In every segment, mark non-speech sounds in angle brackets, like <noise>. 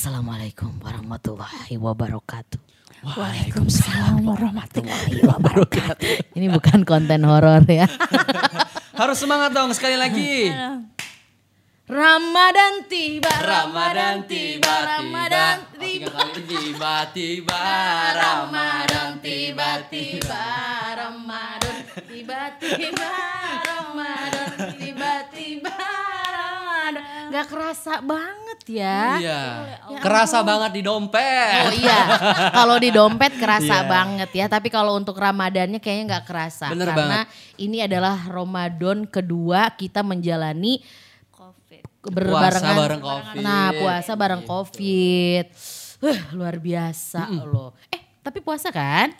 Assalamualaikum warahmatullahi wabarakatuh. Waalaikumsalam warahmatullahi wabarakatuh. Ini bukan konten horor ya. <laughs> Harus semangat dong sekali lagi. <laughs> Ramadan tiba, Ramadan tiba Ramadan tiba. tiba, Tiga kali tiba tiba. Ramadan tiba-tiba, Ramadan Gak kerasa banget ya. Iya. Kerasa banget di dompet. Oh iya, kalau di dompet kerasa Iya. banget ya. Tapi kalau untuk Ramadannya kayaknya nggak kerasa. Bener karena ini adalah Ramadan kedua kita menjalani Covid. berbarengan. bareng Covid. Nah puasa bareng Covid. Huh, luar biasa loh. Eh tapi puasa kan?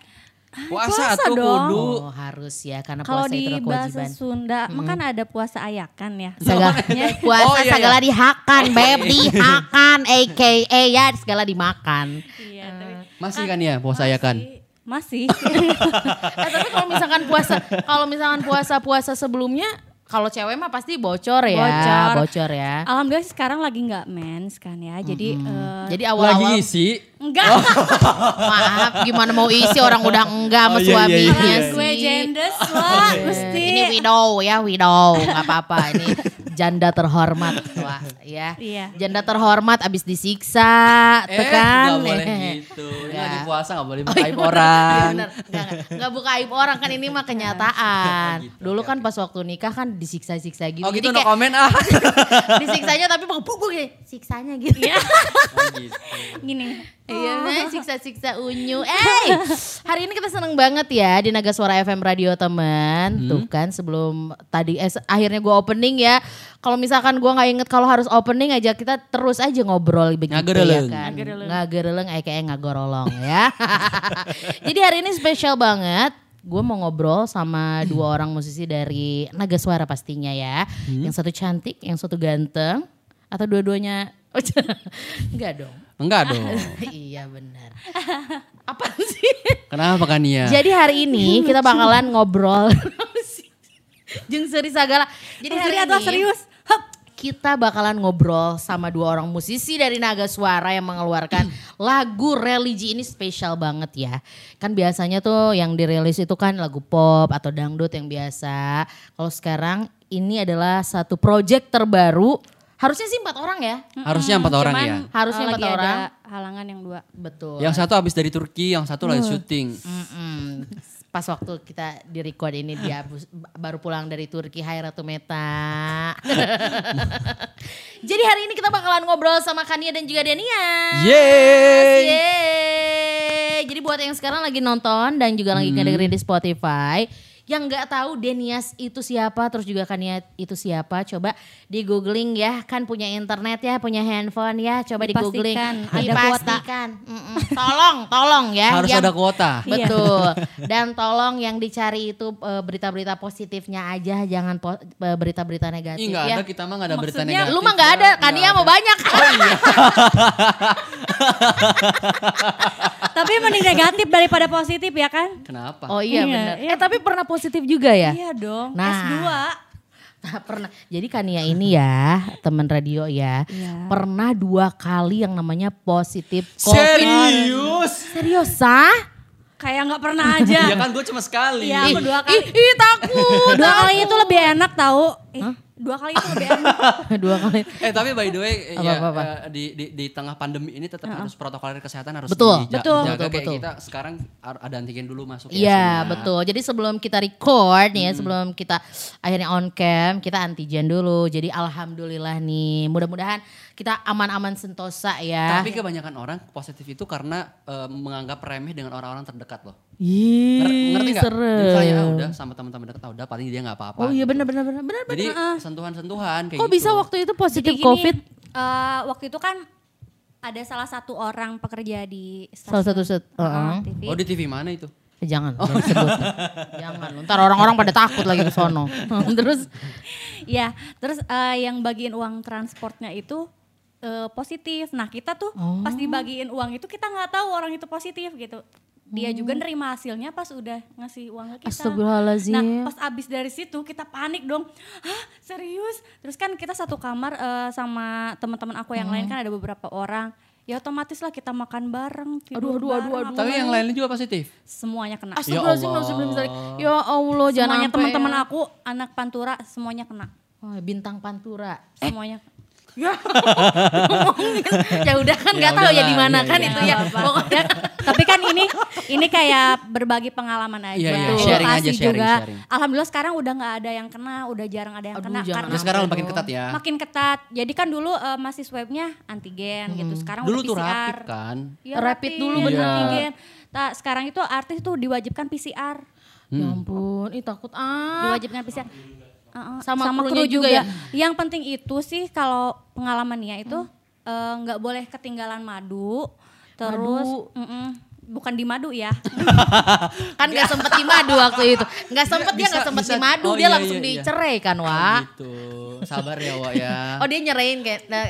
Puasa, puasa tuh dong. kudu. Oh harus ya karena Kalau puasa itu di adalah bahasa kewajiban. Sunda, kan ada puasa ayakan ya. Segala, <laughs> puasa Oh, iya, segala iya. dihakan, beb dihakan, aka ya segala dimakan. Iya, tapi Masih kan ya puasa ya kan? masih. <laughs> Eh, tapi kalau misalkan puasa, kalau misalkan puasa-puasa sebelumnya, kalau cewek mah pasti bocor ya, Bocor. bocor ya. Alhamdulillah sih sekarang lagi nggak mens kan ya. Jadi eh, Jadi awal-awal Lagi isi. enggak. <laughs> maaf gimana mau isi orang udah enggak sama Oh, iya, iya, suaminya iya. sih. Gue genders lah, <laughs> mesti. Ini widow ya, widow, nggak apa-apa. Ini <laughs> janda terhormat, wah, ya. Iya. Janda terhormat abis disiksa, tuh Eh, kan. nggak boleh Eh. <laughs> gitu. Ini Nggak. lagi puasa nggak boleh buka aib Iya orang. bener, nggak, nggak. Nggak buka aib orang kan ini mah <laughs> kenyataan. Oh, gitu, Dulu kan pas waktu nikah kan disiksa-siksa gitu. Oh gitu Jadi no kayak komen ah. <laughs> disiksanya tapi pukul gini, siksanya gitu. Iya. Oh, gitu. Gini. Iya, nah, siksa-siksa unyu. Eh, hari ini kita seneng banget ya di Naga Suara FM Radio teman. Tuh kan sebelum tadi eh, akhirnya gua opening ya. Kalau misalkan gua nggak inget kalau harus opening aja kita terus aja ngobrol begitu Ngagereleng. ya kan. Ngagereleng. Ngagereleng eh kayak ngagorolong ya. <laughs> Jadi hari ini spesial banget. Gue mau ngobrol sama dua <clears throat> orang musisi dari Naga Suara pastinya ya. Yang satu cantik, yang satu ganteng. Atau dua-duanya... <laughs> Enggak dong. Enggak <laughs> dong. iya benar. <laughs> Apa sih? Kenapa kan ya? Jadi hari ini kita bakalan ngobrol. <laughs> Jeng seri sagala. Jadi hari Serius atau ini serius? Kita bakalan ngobrol sama dua orang musisi dari Naga Suara yang mengeluarkan lagu religi ini spesial banget ya. Kan biasanya tuh yang dirilis itu kan lagu pop atau dangdut yang biasa. Kalau sekarang ini adalah satu project terbaru. Harusnya sih empat orang ya. Harusnya empat orang Cuman, ya. Harusnya empat lagi orang. ada halangan yang dua. Betul. Yang satu habis dari Turki, yang satu lagi syuting. Mm-mm. Pas waktu kita di record ini dia baru pulang dari Turki Hai Ratu Meta. <laughs> Jadi hari ini kita bakalan ngobrol sama Kania dan juga Dania. Yeay. Yeay. Jadi buat yang sekarang lagi nonton dan juga lagi ngedengerin di Spotify, yang nggak tahu Denias itu siapa, terus juga Kania itu siapa, coba di googling ya, kan punya internet ya, punya handphone ya, coba di googling, Dipastikan ada kuota. dipastikan, Mm-mm. <laughs> tolong, tolong ya, Harus yang- ada kuota. <laughs> Betul. Dan tolong yang dicari itu eh, berita-berita positifnya aja, jangan po- eh, berita-berita negatif Ih enggak ya. ada, kita mah enggak ada berita Maksudnya negatif. Lu mah nggak ada. Kania Nggak mau banyak. <laughs> Tapi mending negatif daripada positif ya kan? Kenapa? Oh iya, Iya, benar. iya. Eh tapi pernah positif juga ya? Iya dong. Nah. S2. Nah, <laughs> pernah. Jadi Kania ini ya, teman radio ya, Iya. pernah dua kali yang namanya positif COVID. Serius? Serius ah? Kayak nggak pernah aja. Ya kan gue cuma sekali. Iya, aku dua kali. Ih, ih, takut. Dua kali itu lebih enak tahu. Eh, dua kali itu lebih enak. <laughs> dua kali. Eh tapi by the way Apa, ya apa, apa? eh, di, di di tengah pandemi ini tetap harus protokol kesehatan harus Betul, dija- betul, dijaga betul, kayak betul. kita sekarang ar- ada antigen dulu masuk ya Iya semua. betul. Jadi sebelum kita record nih ya, sebelum kita akhirnya on cam, kita antigen dulu. Jadi alhamdulillah nih, mudah-mudahan kita aman-aman sentosa ya. Tapi kebanyakan orang positif itu karena eh, menganggap remeh dengan orang-orang terdekat loh. Ih, Nger- ngerti nggak? serem. Jadi Misalnya ah, udah sama teman-teman dekat ah, udah paling dia nggak apa-apa. Oh iya gitu. benar benar benar benar. Jadi benar. sentuhan-sentuhan kayak Kok gitu. bisa waktu itu positif Jadi gini, COVID? eh, waktu itu kan ada salah satu orang pekerja di Salah satu stasiun, set- eh, uh-uh. TV. Oh di TV mana itu? Eh, jangan, jangan disebut. <laughs> jangan. Ntar orang-orang pada takut lagi ke sono. <laughs> Terus Iya, terus eh, yang bagiin uang transportnya itu eh, positif. Nah kita tuh Oh. pas dibagiin uang itu kita nggak tahu orang itu positif gitu. Dia juga nerima hasilnya pas udah ngasih uang ke kita. Astagfirullahaladzim. Nah pas abis dari situ kita panik dong. Hah serius? Terus kan kita satu kamar eh, sama teman-teman aku yang lain kan ada beberapa orang. ya otomatis lah kita makan bareng, tidur Aduh, aduh, aduh, bareng, aduh. apa Tapi yang lainnya juga positif. semuanya kena. Astagfirullahaladzim, Allah. astagfirullahaladzim. Ya Allah, jangan semuanya sampai teman-teman ya. aku anak pantura semuanya kena. Oh, bintang Pantura. Semuanya. Ya, ngomongin. ya udah kan Ya nggak tahu ya di mana iya, kan iya. itu ya. Pokoknya Tapi kan ini ini kayak berbagi pengalaman aja. Iya, iya, Edukasi sharing aja, sharing, juga. sharing. Alhamdulillah sekarang udah nggak ada yang kena, udah jarang ada yang Aduh, kena jangan. karena Nah, sekarang makin ketat ya. makin ketat. Jadi kan dulu eh, masih swabnya antigen gitu. Sekarang Dulu udah tuh PCR. rapid kan. Iya, Rapid dulu, bener. antigen. Nah, sekarang itu artis tuh diwajibkan PCR. ya ampun, ih takut ah. Diwajibkan PCR. Uh-uh, Sama krunya juga ya? Yang penting itu sih kalau pengalamannya itu eh, nggak boleh ketinggalan madu. Terus mm-mm, bukan di madu ya. <laughs> Kan nggak sempet di madu waktu itu. Nggak sempet dia Bisa- nggak sempet bisa- di madu, oh dia iya, langsung iya, iya. dicerai kan, Oh, Wak. gitu. Sabar ya, Wak ya. <laughs> Oh dia nyerain kayak nah,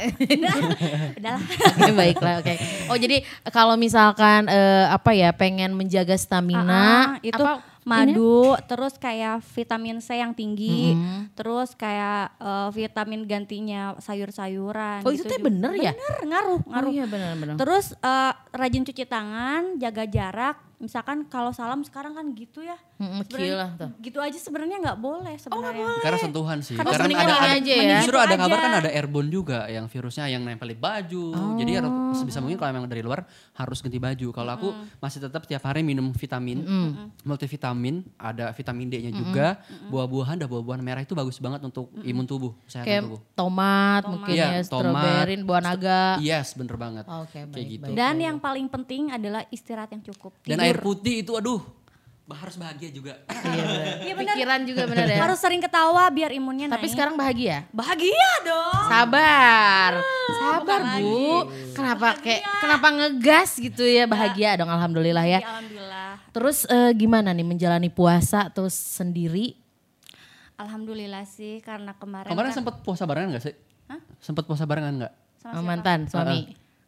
<laughs> Udahlah. Oke baiklah oke. Oh jadi kalau misalkan eh, apa ya pengen menjaga stamina Ah, itu apa madu, terus kayak vitamin C yang tinggi, terus kayak eh, vitamin gantinya sayur-sayuran. Oh itu gitu teh juga. bener ya? Bener, ngaruh, Oh ngaruh. iya benar-benar. Terus eh, rajin cuci tangan, jaga jarak. Misalkan kalau salam sekarang kan gitu ya. Mm, Sebenarnya gila tuh. Gitu aja sebenarnya nggak boleh sebenarnya. Karena sentuhan sih. Karena Karena ada, ada- aja ya. Justru Gitu ada kabar aja. kan ada airborne juga yang virusnya yang nempel di baju. Jadi harus sebisa mungkin kalau memang dari luar harus ganti baju. Kalau aku masih tetap tiap hari minum vitamin, multivitamin, ada vitamin D-nya juga. Buah-buahan, ada buah-buahan merah itu bagus banget untuk imun tubuh, kesehatan Kayak tubuh. tomat, mungkin Iya, ya, tomat, strawberry, buah naga. Yes, bener banget. Oke, Kayak baik, gitu. baik. Dan yang paling penting adalah istirahat yang cukup. Dan Tidur. Air putih itu aduh, bah- harus bahagia juga. Iya <laughs> benar. Iya, benar. Pikiran juga benar ya. Harus sering ketawa biar imunnya Tapi naik. sekarang bahagia. bahagia dong. Sabar. Sabar, bukan Bu. Kenapa kayak kenapa ngegas gitu ya? Bahagia dong alhamdulillah ya. Ya, alhamdulillah. Terus eh, gimana nih menjalani puasa terus sendiri? Alhamdulillah sih karena kemarin Kemarin kan sempat puasa barengan gak sih? Sempat puasa barengan gak? sama Sama siapa? mantan suami.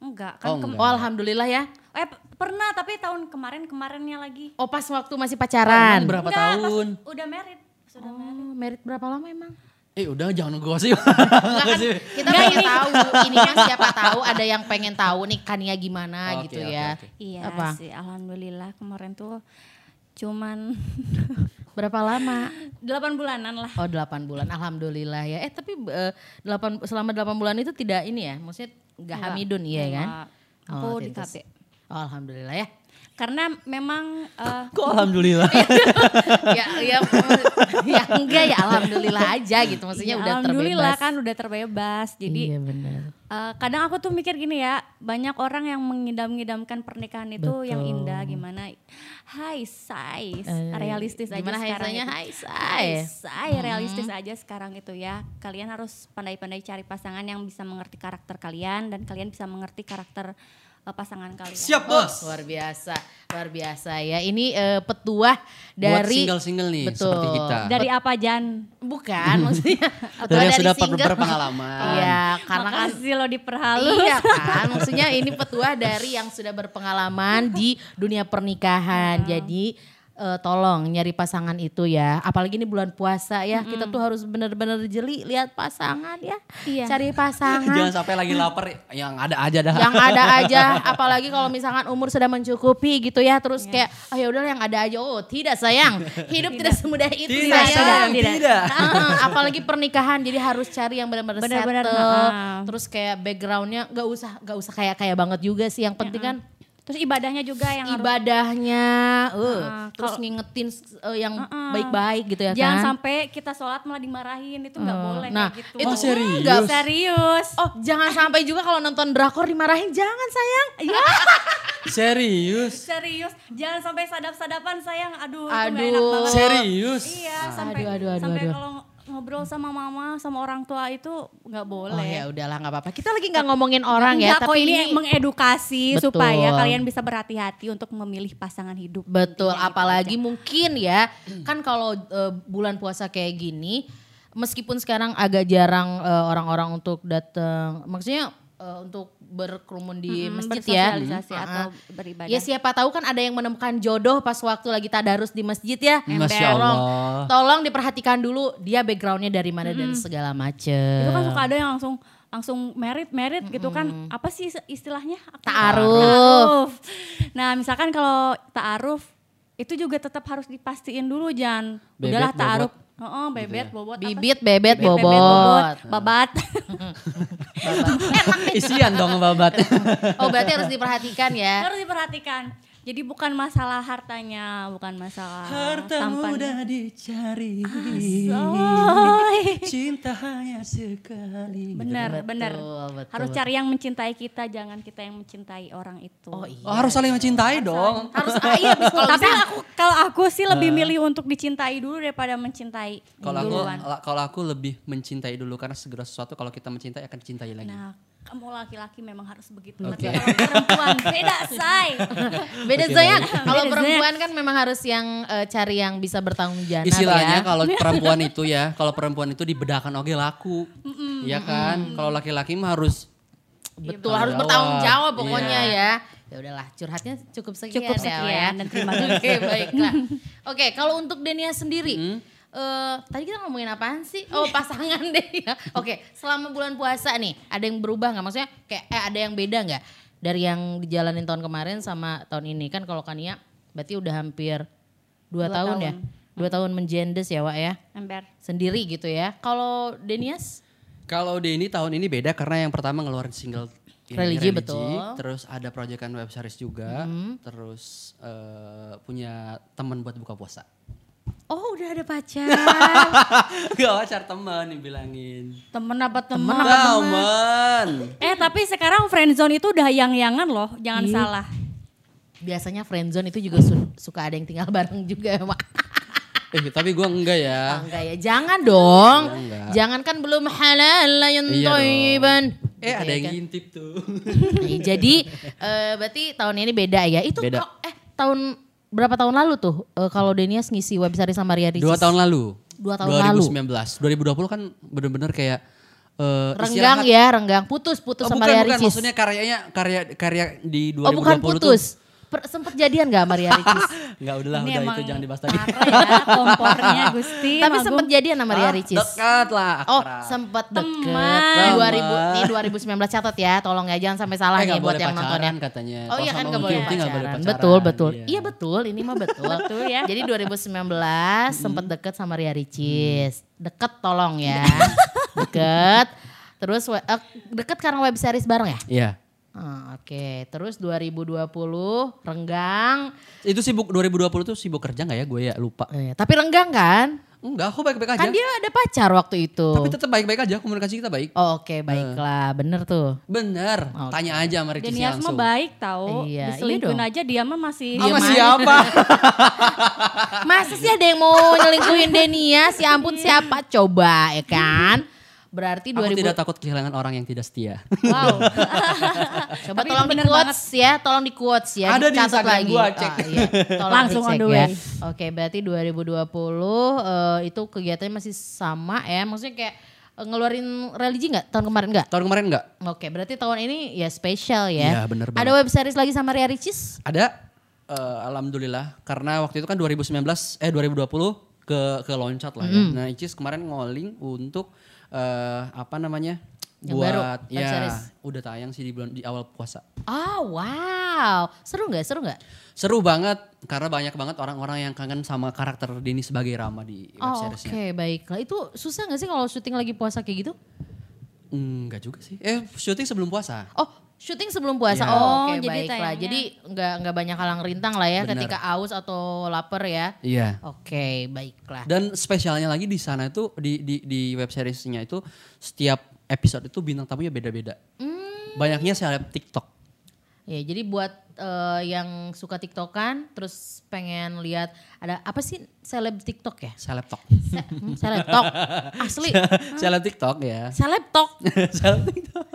Enggak Oh, kan kem- Oh alhamdulillah ya. eh pernah tapi tahun kemarin kemarinnya lagi. Oh pas waktu masih pacaran. Emang berapa Enggak, pas tahun? udah married. Sudah married. Oh, merit berapa lama emang? Eh udah jangan ngegosip. Enggak kan kita pengen tahu. Ininya siapa tahu ada yang pengen tahu nih Kania gimana Oke, gitu oke, ya. oke. Iya Apa? sih alhamdulillah kemarin tuh cuman <laughs> Berapa lama? 8 bulanan lah. Oh 8 bulan, alhamdulillah ya. Eh tapi eh, delapan selama 8 bulan itu tidak ini ya, maksudnya nggak Enggak. hamidun iya kan? Aku Oh, di. KB. Oh alhamdulillah ya. Karena memang eh, Kok alhamdulillah? <laughs> ya ya ya enggak ya alhamdulillah aja gitu maksudnya ya udah alhamdulillah terbebas. kan udah terbebas. Jadi iya benar. Eh, kadang aku tuh mikir gini ya, banyak orang yang mengidam-idamkan pernikahan itu yang Betul. indah gimana. Hai say, Eh, realistis gimana aja sekarang. itu. Hai, say. Hai, say, realistis aja sekarang itu ya. Kalian harus pandai-pandai cari pasangan yang bisa mengerti karakter kalian dan kalian bisa mengerti karakter eh, pasangan kalian. Siap Oh, bos. luar biasa, luar biasa ya. Ini eh, petuah Buat dari single-single nih Betul. seperti kita. Dari apa Jan? bukan <laughs> maksudnya Dari yang sudah single. berpengalaman. Iya, karena kan Makasih lo diperhalus. Iya kan, maksudnya ini petuah dari yang sudah berpengalaman di dunia pernikahan. Jadi eh, tolong nyari pasangan itu ya. Apalagi ini bulan puasa ya, kita tuh harus benar-benar jeli lihat pasangan ya. Iya. Cari <laughs> pasangan. Jangan sampai lagi lapar yang ada aja dah. yang ada <laughs> aja apalagi kalau misalkan umur sudah mencukupi gitu ya terus kayak ah ya udah yang ada aja oh tidak sayang hidup tidak semudah itu Tidak, sayang sayang, tidak. tidak. Ah, apalagi pernikahan jadi harus cari yang benar-benar settle ah. terus kayak backgroundnya nggak usah nggak usah kayak kayak banget juga sih yang penting kan Terus ibadahnya juga yang harus ibadahnya uh, Ah, terus kalau- ngingetin uh, yang baik-baik gitu ya Jangan kan sampai kita sholat malah dimarahin itu nggak Hmm. boleh Nah, gitu. itu Oh, serius? nggak- serius. Oh, jangan sampai juga kalau nonton drakor dimarahin, jangan sayang. Iya. <laughs> Serius? Serius, jangan sampai sadap-sadapan sayang. Aduh, itu Aduh. gak enak banget. Serius? Iya, sampai Aduh, aduh, aduh, sampai aduh. kalau ngobrol sama mama, sama orang tua itu nggak boleh. Oh ya udahlah nggak apa-apa. Kita lagi nggak ngomongin orang ya, Enggak, kok tapi ini, ini mengedukasi Betul. supaya kalian bisa berhati-hati untuk memilih pasangan hidup. betul. Gitu Apalagi aja. mungkin ya, kan kalau eh, bulan puasa kayak gini, meskipun sekarang agak jarang eh, orang-orang untuk datang, maksudnya eh, untuk berkerumun di Mm-mm, masjid ya. bersosialisasi Mm, atau ah. beribadah. Ya siapa tahu kan ada yang menemukan jodoh pas waktu lagi tadarus di masjid ya. Masya Tolong, Allah. tolong diperhatikan dulu dia backgroundnya dari mana dan segala macem. Itu kan suka ada yang langsung langsung merit merit gitu kan apa sih istilahnya Aku- Ta'aruf. Nah misalkan kalau ta'aruf itu juga tetap harus dipastiin dulu Jan Bebet, udahlah ta'aruf oh bebet ya. bobot apa Bibit, bebet, Bebet, bebet, bobot. babat <laughs> Isian dong babat. Oh berarti harus diperhatikan ya. harus diperhatikan jadi bukan masalah hartanya bukan masalah tampannya dicari. Soy. Cinta hanya sekali. benar benar betul. harus cari yang mencintai kita jangan kita yang mencintai orang itu Oh iya. Oh, harus saling mencintai dong. Harus ah, iya <laughs> tapi aku kalau aku sih lebih milih untuk dicintai dulu daripada mencintai Kalau aku duluan. kalau aku lebih mencintai dulu karena segera sesuatu kalau kita mencintai akan dicintai lagi. Nah, kamu laki-laki memang harus begitu. Tapi kalau perempuan beda, say. <laughs> beda baik. Kalau perempuan kan memang harus yang eh, cari yang bisa bertanggung jawab Istilahnya ya. kalau <laughs> perempuan itu ya, kalau perempuan itu dibedakan oke laku. Iya kan? Kalau laki-laki mah harus Betul Iya, harus jawab. bertanggung jawab pokoknya Iya. ya. Ya udahlah, curhatnya cukup sekian Cukup ya, sekian ya. dan terima <laughs> Oke, baiklah. Oke, kalau untuk Denia sendiri Hmm? Eh, tadi kita ngomongin apaan sih? Oh pasangan <laughs> deh ya. Oke, selama bulan puasa nih, ada yang berubah nggak? Maksudnya kayak eh, ada yang beda nggak dari yang dijalanin tahun kemarin sama tahun ini? Kan kalau Kania berarti udah hampir dua, Dua tahun, ya, tahun. dua tahun menjendes ya, Wak ya, Ember. sendiri gitu ya. Kalau Denias? Kalau Denny tahun ini beda karena yang pertama ngeluarin single ini, Religi, betul. Terus ada proyekan web series juga, terus eh, punya teman buat buka puasa. Oh udah ada pacar. <laughs> Gak pacar teman dibilangin. Temen apa temen? Teman. Eh tapi sekarang friendzone itu udah yang-yangan loh, jangan Iya. salah. Biasanya friendzone itu juga su- suka ada yang tinggal <laughs> bareng juga, Mak. Eh tapi gue enggak ya. Oh, enggak ya, jangan dong. enggak. Jangan kan belum halal lah yang Iya dong. toiban. Eh ada yang kan? ngintip tuh. Iya, Jadi eh, berarti tahun ini beda ya. Itu Beda. kok- eh tahun berapa tahun lalu tuh eh, kalau Denias ngisi web series sama Ria Ricis? Dua tahun lalu. Dua tahun lalu. 2019. 2020 kan bener-bener kayak eh, Renggang ya, renggang. Putus, putus Oh, sama bukan, Ria bukan. Ricis. Maksudnya karyanya karya karya di 2020 oh bukan tuh. Per- sempet jadian gak sama Ria Ricis? <laughs> Enggak udahlah Ini udah itu jangan dibahas tadi. parah ya kompornya <laughs> Gusti. Tapi Magung. sempet jadian sama Ria Ah, Ricis? Dekat lah. Oh sempet deket. Teman. Nih 2000, nih 2019 catat ya. Tolong ya jangan sampai salah Eh, nih buat yang nonton ya. katanya. Oh iya kan gak boleh Kinti nggak boleh pacaran. Betul, betul. Iya. Iya betul, ini mah betul. Betul ya. Jadi 2019 sempet deket sama Ria Ricis. Deket tolong ya. <laughs> deket. Terus eh, deket karena web series bareng ya? Iya. Ah, Oke, terus 2020 renggang. Itu sibuk 2020 tuh sibuk kerja nggak ya gue ya lupa. Eh, tapi renggang kan? Enggak, aku baik-baik aja. Kan dia ada pacar waktu itu. Tapi tetap baik-baik aja, komunikasi kita baik. Oh, Oke, baiklah. Bener tuh. Bener, Oke. tanya aja sama Ricis Denias mah baik tahu. Iya, iya Diselingkuhin dong. aja dia mah masih Dia mah- siapa? <laughs> Masa sih ada yang mau nyelingkuhin Denias? Ya ampun siapa? Coba ya kan? Berarti Aku 2000 tidak takut kehilangan orang yang tidak setia. wow. <laughs> Coba Tapi tolong di quotes ya, tolong di quotes ya. Ada di Instagram lagi. gua, cek. Ah, iya. <laughs> Tolong Langsung dicek on the ya. way. Oke, berarti 2020 eh, itu kegiatannya masih sama ya. Maksudnya kayak eh, ngeluarin religi nggak tahun kemarin nggak? Tahun kemarin enggak? Oke, berarti tahun ini ya spesial ya. Iya, bener Ada banget. web series lagi sama Ria Ricis? Ada eh, alhamdulillah karena waktu itu kan 2019 eh 2020 ke ke loncat lah ya. Nah, Icis kemarin ngoling untuk eh, apa namanya? Yang buat baru, ya series. udah tayang sih di bulan di awal puasa. Oh wow, seru nggak? Seru nggak? Seru banget karena banyak banget orang-orang yang kangen sama karakter Denny sebagai Rama di web Oh oke seriesnya. baiklah. Itu susah nggak sih kalau syuting lagi puasa kayak gitu? Enggak juga sih. Eh syuting sebelum puasa. Oh, syuting sebelum puasa. Iya. Oh, Oh, oke jadi baiklah. tayangnya- Jadi nggak nggak banyak halang rintang lah ya Bener. ketika aus atau lapar ya. Iya. Oke, baiklah. Dan spesialnya lagi di sana itu di di di web seriesnya itu setiap episode itu bintang tamunya beda-beda. Hmm. Banyaknya seleb TikTok. Ya, jadi buat eh, yang suka TikTokan terus pengen lihat ada apa sih seleb TikTok ya? Seleb Talk. Se- hmm, seleb talk. Asli. <laughs> seleb TikTok ya. Seleb talk. <laughs> seleb TikTok.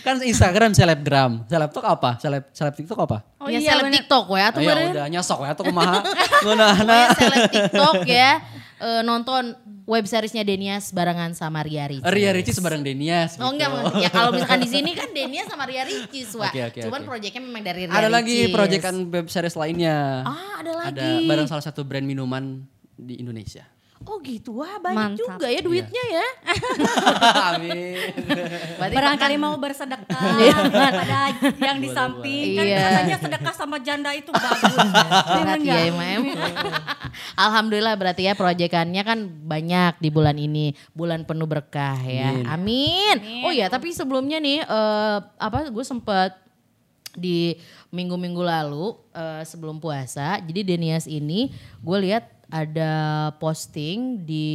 kan Instagram selebgram. Seleb Talk apa? Seleb seleb TikTok apa? Oh ya, iya seleb bener. TikTok ya tuh Oh, ya udah nyosok ya tuh <laughs> kumaha. Pokoknya seleb TikTok ya eh, nonton web seriesnya Denias barengan sama Ria Ricis. Ria Ricis bareng Denias Oh gitu. enggak, ya kalau misalkan di <laughs> sini kan Denias sama Ria Ricis, Wak. Oke, oke, Cuman oke. proyeknya memang dari Ria Ada lagi Ricis. proyekan web series lainnya. Ah, ada lagi. Ada bareng salah satu brand minuman di Indonesia. Oh gitu, wah banyak Mantap. juga ya duitnya ya. <laughs> Amin. Berarti Barangkali mau bersedekah pada yang di samping kan Iya. katanya sedekah sama janda itu bagus. Bener ya. Alhamdulillah berarti ya proyekannya kan banyak di bulan ini. Bulan penuh berkah ya. Amin. Amin. Oh ya tapi sebelumnya nih eh, apa gue sempet di minggu-minggu lalu eh, sebelum puasa. Jadi Denias ini gue lihat ada posting di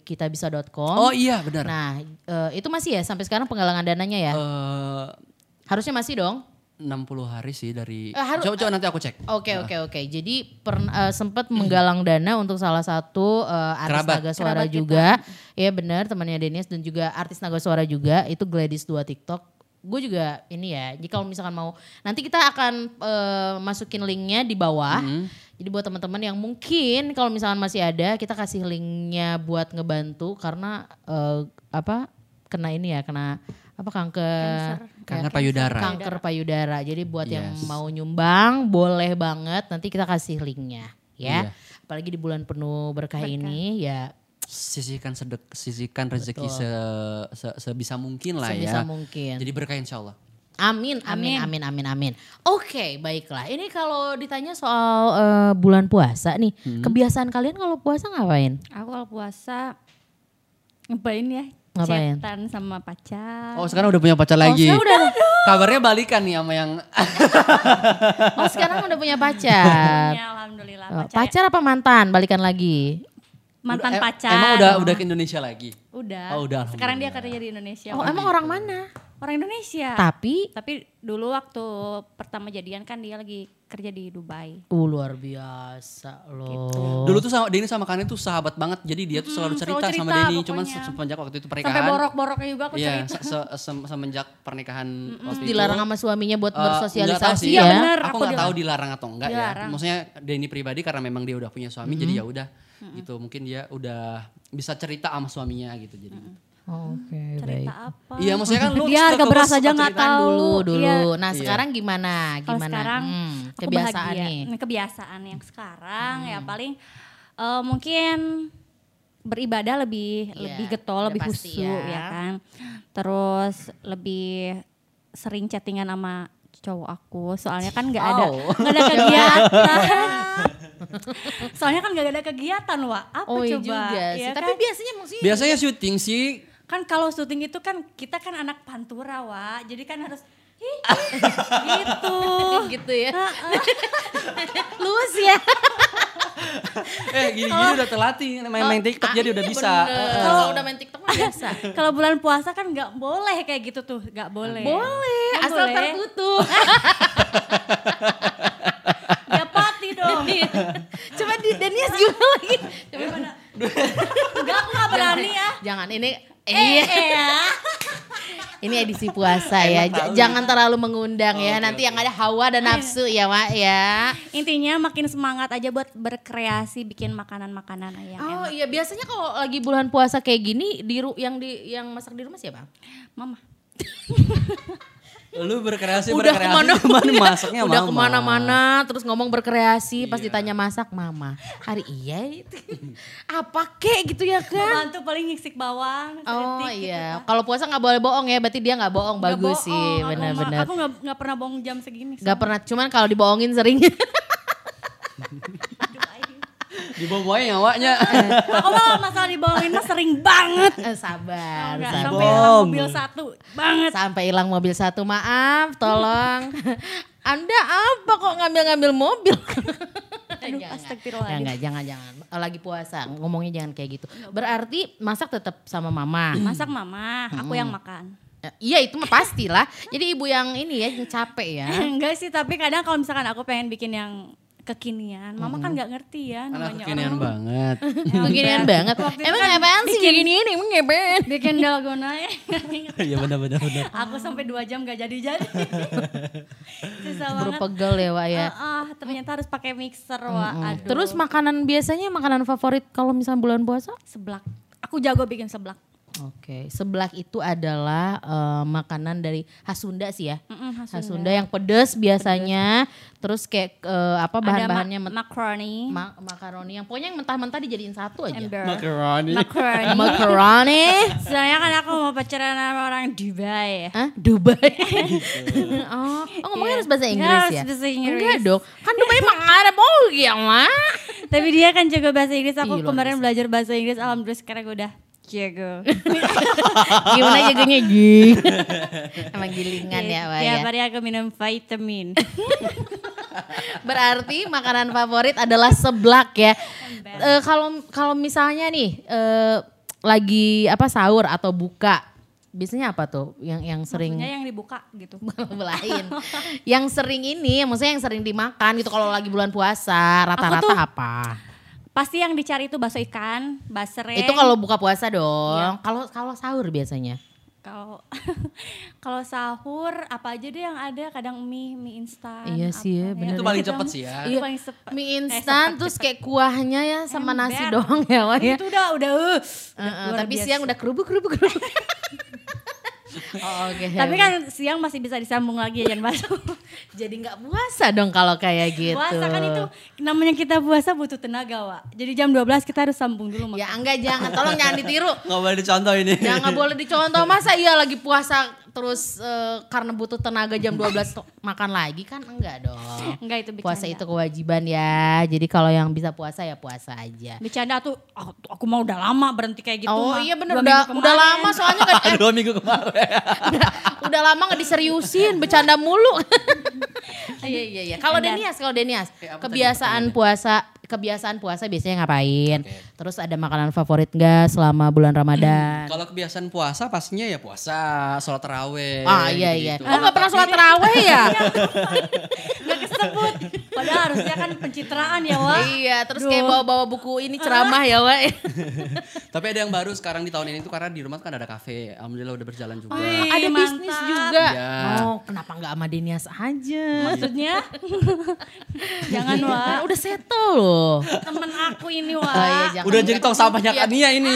kitabisa.com. Oh iya benar. Nah eh, itu masih ya sampai sekarang penggalangan dananya ya? Eh, Harusnya masih dong? 60 hari sih dari Eh, haru- coba, coba nanti aku cek. Oke oke oke. Jadi per, eh, sempat menggalang dana untuk salah satu eh, artis Kerabat. Naga Suara Kerabat juga. Iya benar temannya Denias dan juga artis Naga Suara juga itu Gladys 2 TikTok. Gue juga ini ya. Jadi kalau misalkan mau nanti kita akan eh, masukin linknya di bawah. Jadi buat teman-teman yang mungkin kalau misalkan masih ada kita kasih linknya buat ngebantu karena eh, apa kena ini ya kena apa kanker Kanker payudara. kanker payudara. Jadi buat yang Yes. mau nyumbang boleh banget nanti kita kasih linknya ya. Iya. Apalagi di bulan penuh berkah, ini ya Sisihkan sedek, sisihkan rezeki se, se- sebisa mungkin lah sebisa ya. mungkin. Jadi berkah insya Allah. Amin, amin, Amin. amin, amin, amin. Oke, baiklah. Ini kalau ditanya soal eh, bulan puasa nih, Hmm. kebiasaan kalian kalau puasa ngapain? Aku kalau puasa ngapain ya? Ngapain? Chatan sama pacar. Oh sekarang udah punya pacar lagi. sekarang udah- Kabarnya balikan nih sama yang <laughs> Oh sekarang udah punya pacar. Ya, alhamdulillah Oh, pacar. pacar apa mantan? Balikan lagi. Mantan Em- pacar. Emang udah udah ke Indonesia lagi. Udah. Oh, udah, Sekarang dia kerja di Indonesia. Oh emang orang mana? orang Indonesia. Tapi Tapi dulu waktu pertama jadian kan dia lagi kerja di Dubai. uh, luar biasa loh. Dulu tuh sama Denny sama Kane tuh sahabat banget. Jadi dia tuh selalu Mm, cerita, selalu sama cerita Denny. Cuman pokoknya. semenjak waktu itu Sampai pernikahan. borok-boroknya juga aku Iya, cerita. se- se- se- semenjak pernikahan waktu itu. dilarang sama suaminya buat eh, nggak tahu bersosialisasi sih. ya. Iya, bener. Aku aku nggak tahu dilarang. atau enggak Dilarang. ya. Maksudnya Denny pribadi karena memang dia udah punya suami jadi ya udah gitu. Mungkin dia udah bisa cerita sama suaminya gitu jadi. Oke, baik. cerita apa? Iya, maksudnya kan lu Dia harga beras aja nggak tahu. Dulu dulu. Iya. Nah, Iya. sekarang gimana? Gimana? sekarang Hmm, kebiasaan bahagia. nih. Nah, kebiasaan yang sekarang ya paling eh, mungkin beribadah lebih Iya, lebih getol, udah lebih khusyuk ya. ya. kan. Terus lebih sering chattingan sama cowok aku soalnya kan nggak ada Oh. nggak ada kegiatan <laughs> <laughs> soalnya kan nggak ada kegiatan wa apa Oh iya coba juga sih. Ya Tapi kan? biasanya maksudnya Biasanya syuting sih kan kalau syuting itu kan kita kan anak pantura wa jadi kan harus "Ih, gitu <laughs> gitu ya. <laughs> Luas ya. eh gini-gini udah terlatih main-main TikTok jadi udah Iya, bisa. Kalau udah main TikTok mah biasa. kalau bulan puasa kan nggak boleh kayak gitu tuh nggak boleh Boleh, asal boleh. tertutup. Ya dong Coba di Denias gimana lagi? Coba enggak aku nggak berani ya Jangan ini eh, iya. eh ya Ini edisi puasa ya. J- Jangan terlalu mengundang ya. Nanti yang ada hawa dan nafsu ya, Wak ya. intinya makin semangat aja buat berkreasi bikin makanan-makanan yang Oh enak iya, biasanya kalau lagi bulan puasa kayak gini di ru- yang di yang masak di rumah siapa? mama <laughs> Lu berkreasi udah berkreasi ke mana cuman <laughs> masaknya udah mama. ke mana-mana terus ngomong berkreasi pas Iya. ditanya masak mama hari iya itu <laughs> apa kek gitu ya kan? Bantu paling ngisik bawang oh gitu iya. kan. kalau puasa nggak boleh bohong ya berarti dia nggak bohong. Nggak bagus bohong, sih benar-benar. aku nggak nggak pernah bohong jam segini nggak pernah cuman kalau dibohongin sering <laughs> Dibawa-bawain nyawanya. aku mah masalah dibohongin mah sering banget Eh, sabar Nggak, sabar sampai hilang mobil satu banget sampai hilang mobil satu maaf tolong <laughs> anda apa kok ngambil-ngambil mobil Aduh, Jangan. astagfirullahaladzim. Enggak, jangan jangan. Oh, Lagi puasa, ngomongnya jangan kayak gitu. Berarti masak tetap sama mama. masak mama aku yang makan Eh, Iya itu mah pastilah. Jadi ibu yang ini ya yang capek ya. <laughs> enggak sih tapi kadang kalau misalkan aku pengen bikin yang kekinian mama kan nggak ngerti ya Anak namanya kekinian orang banget. <laughs> Beginian banget. Itu Emang kan apaan sih bikin- gini ini? Emang ngapain? bikin dalgona ya <laughs> Iya benar-benar benar. aku sampai dua jam gak jadi-jadi <laughs> susah banget Berpegel ya Wak ya. Ah, ah, ternyata harus pakai mixer wah aduh Terus makanan biasanya makanan favorit kalau misalnya bulan puasa? seblak aku jago bikin seblak Oke, seblak itu adalah eh, makanan dari khas Sunda sih ya. Mm-mm, khas Khas Sunda. Yang pedes biasanya. Terus kayak eh, apa bahan-bahannya ma- macaroni, ma- makaroni yang pokoknya yang mentah-mentah dijadiin satu aja. ember, Macaroni. macaroni. <laughs> Makaroni. Soalnya kan aku mau pacaran sama orang Dubai. Hah? Dubai. <laughs> oh, oh ngomongnya harus bahasa Inggris Harus ya? bahasa Inggris. Enggak dong. Kan Dubai mah Arab. Oh iya mah. Tapi dia kan jago bahasa Inggris. Aku Ih, kemarin belajar bahasa Inggris. Alhamdulillah sekarang udah jago. <laughs> Gimana jaganya Ging? Emang gilingan ya, Wak ya. Tiap hari aku minum vitamin. <laughs> Berarti makanan favorit adalah seblak ya. Eh, Kalau kalau misalnya nih eh, lagi apa sahur atau buka, biasanya apa tuh yang yang sering Maksudnya yang dibuka gitu. <laughs> lain? yang sering ini, maksudnya yang sering dimakan gitu kalau lagi bulan puasa, rata-rata apa? Pasti yang dicari itu bakso ikan, basreng. Itu kalau buka puasa dong. Iya. Kalau kalau sahur biasanya. kalau <laughs> kalau sahur apa aja deh yang ada kadang mie mie instan Iya sih ya, bener Itu ya. paling cepet sih ya. itu paling cepet Mie Eh, instan cepet, terus kayak kuahnya ya sama nasi Ember. doang ya, Wak ya. itu udah udah uh, Heeh, luar tapi biasa. siang udah kerubuk kerubuk kerubuk. <laughs> oh, oke. tapi kan siang masih bisa disambung lagi ya masuk <laughs> jadi nggak puasa dong kalau kayak gitu. puasa kan itu namanya kita puasa butuh tenaga wa jadi jam 12 kita harus sambung dulu makan. Ya enggak jangan, tolong jangan ditiru. Nggak boleh dicontoh ini. Jangan nggak boleh dicontoh masa iya lagi puasa terus eh, karena butuh tenaga jam 12 to- makan lagi kan enggak dong. enggak itu bercanda Puasa itu kewajiban ya. Jadi kalau yang bisa puasa ya puasa aja. bercanda tuh aku, aku mau udah lama berhenti kayak gitu oh mah. iya bener Dua udah udah lama soalnya kan <laughs> eh, Dua minggu kemarin. <laughs> udah, udah lama nggak diseriusin bercanda mulu. Iya iya iya. Kalau. Denias, kalau Denias, Eh, kebiasaan puasa, kebiasaan puasa biasanya ngapain? Oke. Terus ada makanan favorit nggak selama bulan Ramadan? <clears throat> Kalau kebiasaan puasa pastinya ya puasa, sholat terawih. Ah iya iya. gitu-gitu. Oh nggak pernah sholat terawih ya? <laughs> nggak kesebut padahal harusnya kan pencitraan ya wa iya. Terus Duh. kayak bawa-bawa buku ini ceramah ya, Wak. <laughs> Tapi ada yang baru sekarang di tahun ini tuh karena di rumah kan ada kafe. Alhamdulillah udah berjalan juga. Wih, ada mantap. bisnis juga. Iya. Oh kenapa nggak sama Denias aja? maksudnya <laughs> jangan wa Kan udah settle loh. Temen aku ini wa Oh, iya. Udah jadi tong sampahnya Iya. Kania ini.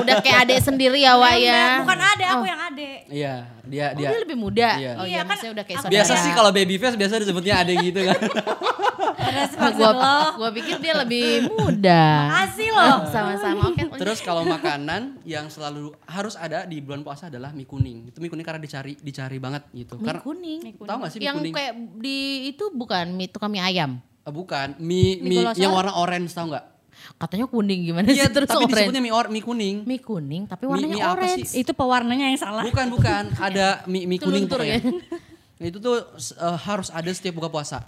Udah kayak adek sendiri ya, Wak ya. bukan ada aku yang ade Iya, dia Oh, dia. dia lebih muda. Iya. Oh Iya, iya, kan maksudnya udah kayak saudara. Biasa sih kalau baby face biasa disebutnya ada gitu kan. Oh, sepak gua, gua pikir dia lebih muda. makasih loh Sama-sama. Oke. Terus kalau makanan yang selalu harus ada di bulan puasa adalah mie kuning. Itu mie kuning karena dicari dicari banget gitu. mie Karena kuning. tahu gak sih mie Yang kuning? kayak di itu bukan mie tukang mie ayam. Eh, bukan, mie Mie mie, yang warna orange tahu nggak? Katanya kuning gimana Iya, sih terus tapi orange. disebutnya mie or mie kuning. Mie kuning tapi Mie- warnanya mie apa orange. itu pewarnanya yang salah Bukan, bukan. <laughs> Ada mie, mie kuning pokoknya. ya? Itu tuh eh, harus ada setiap buka puasa.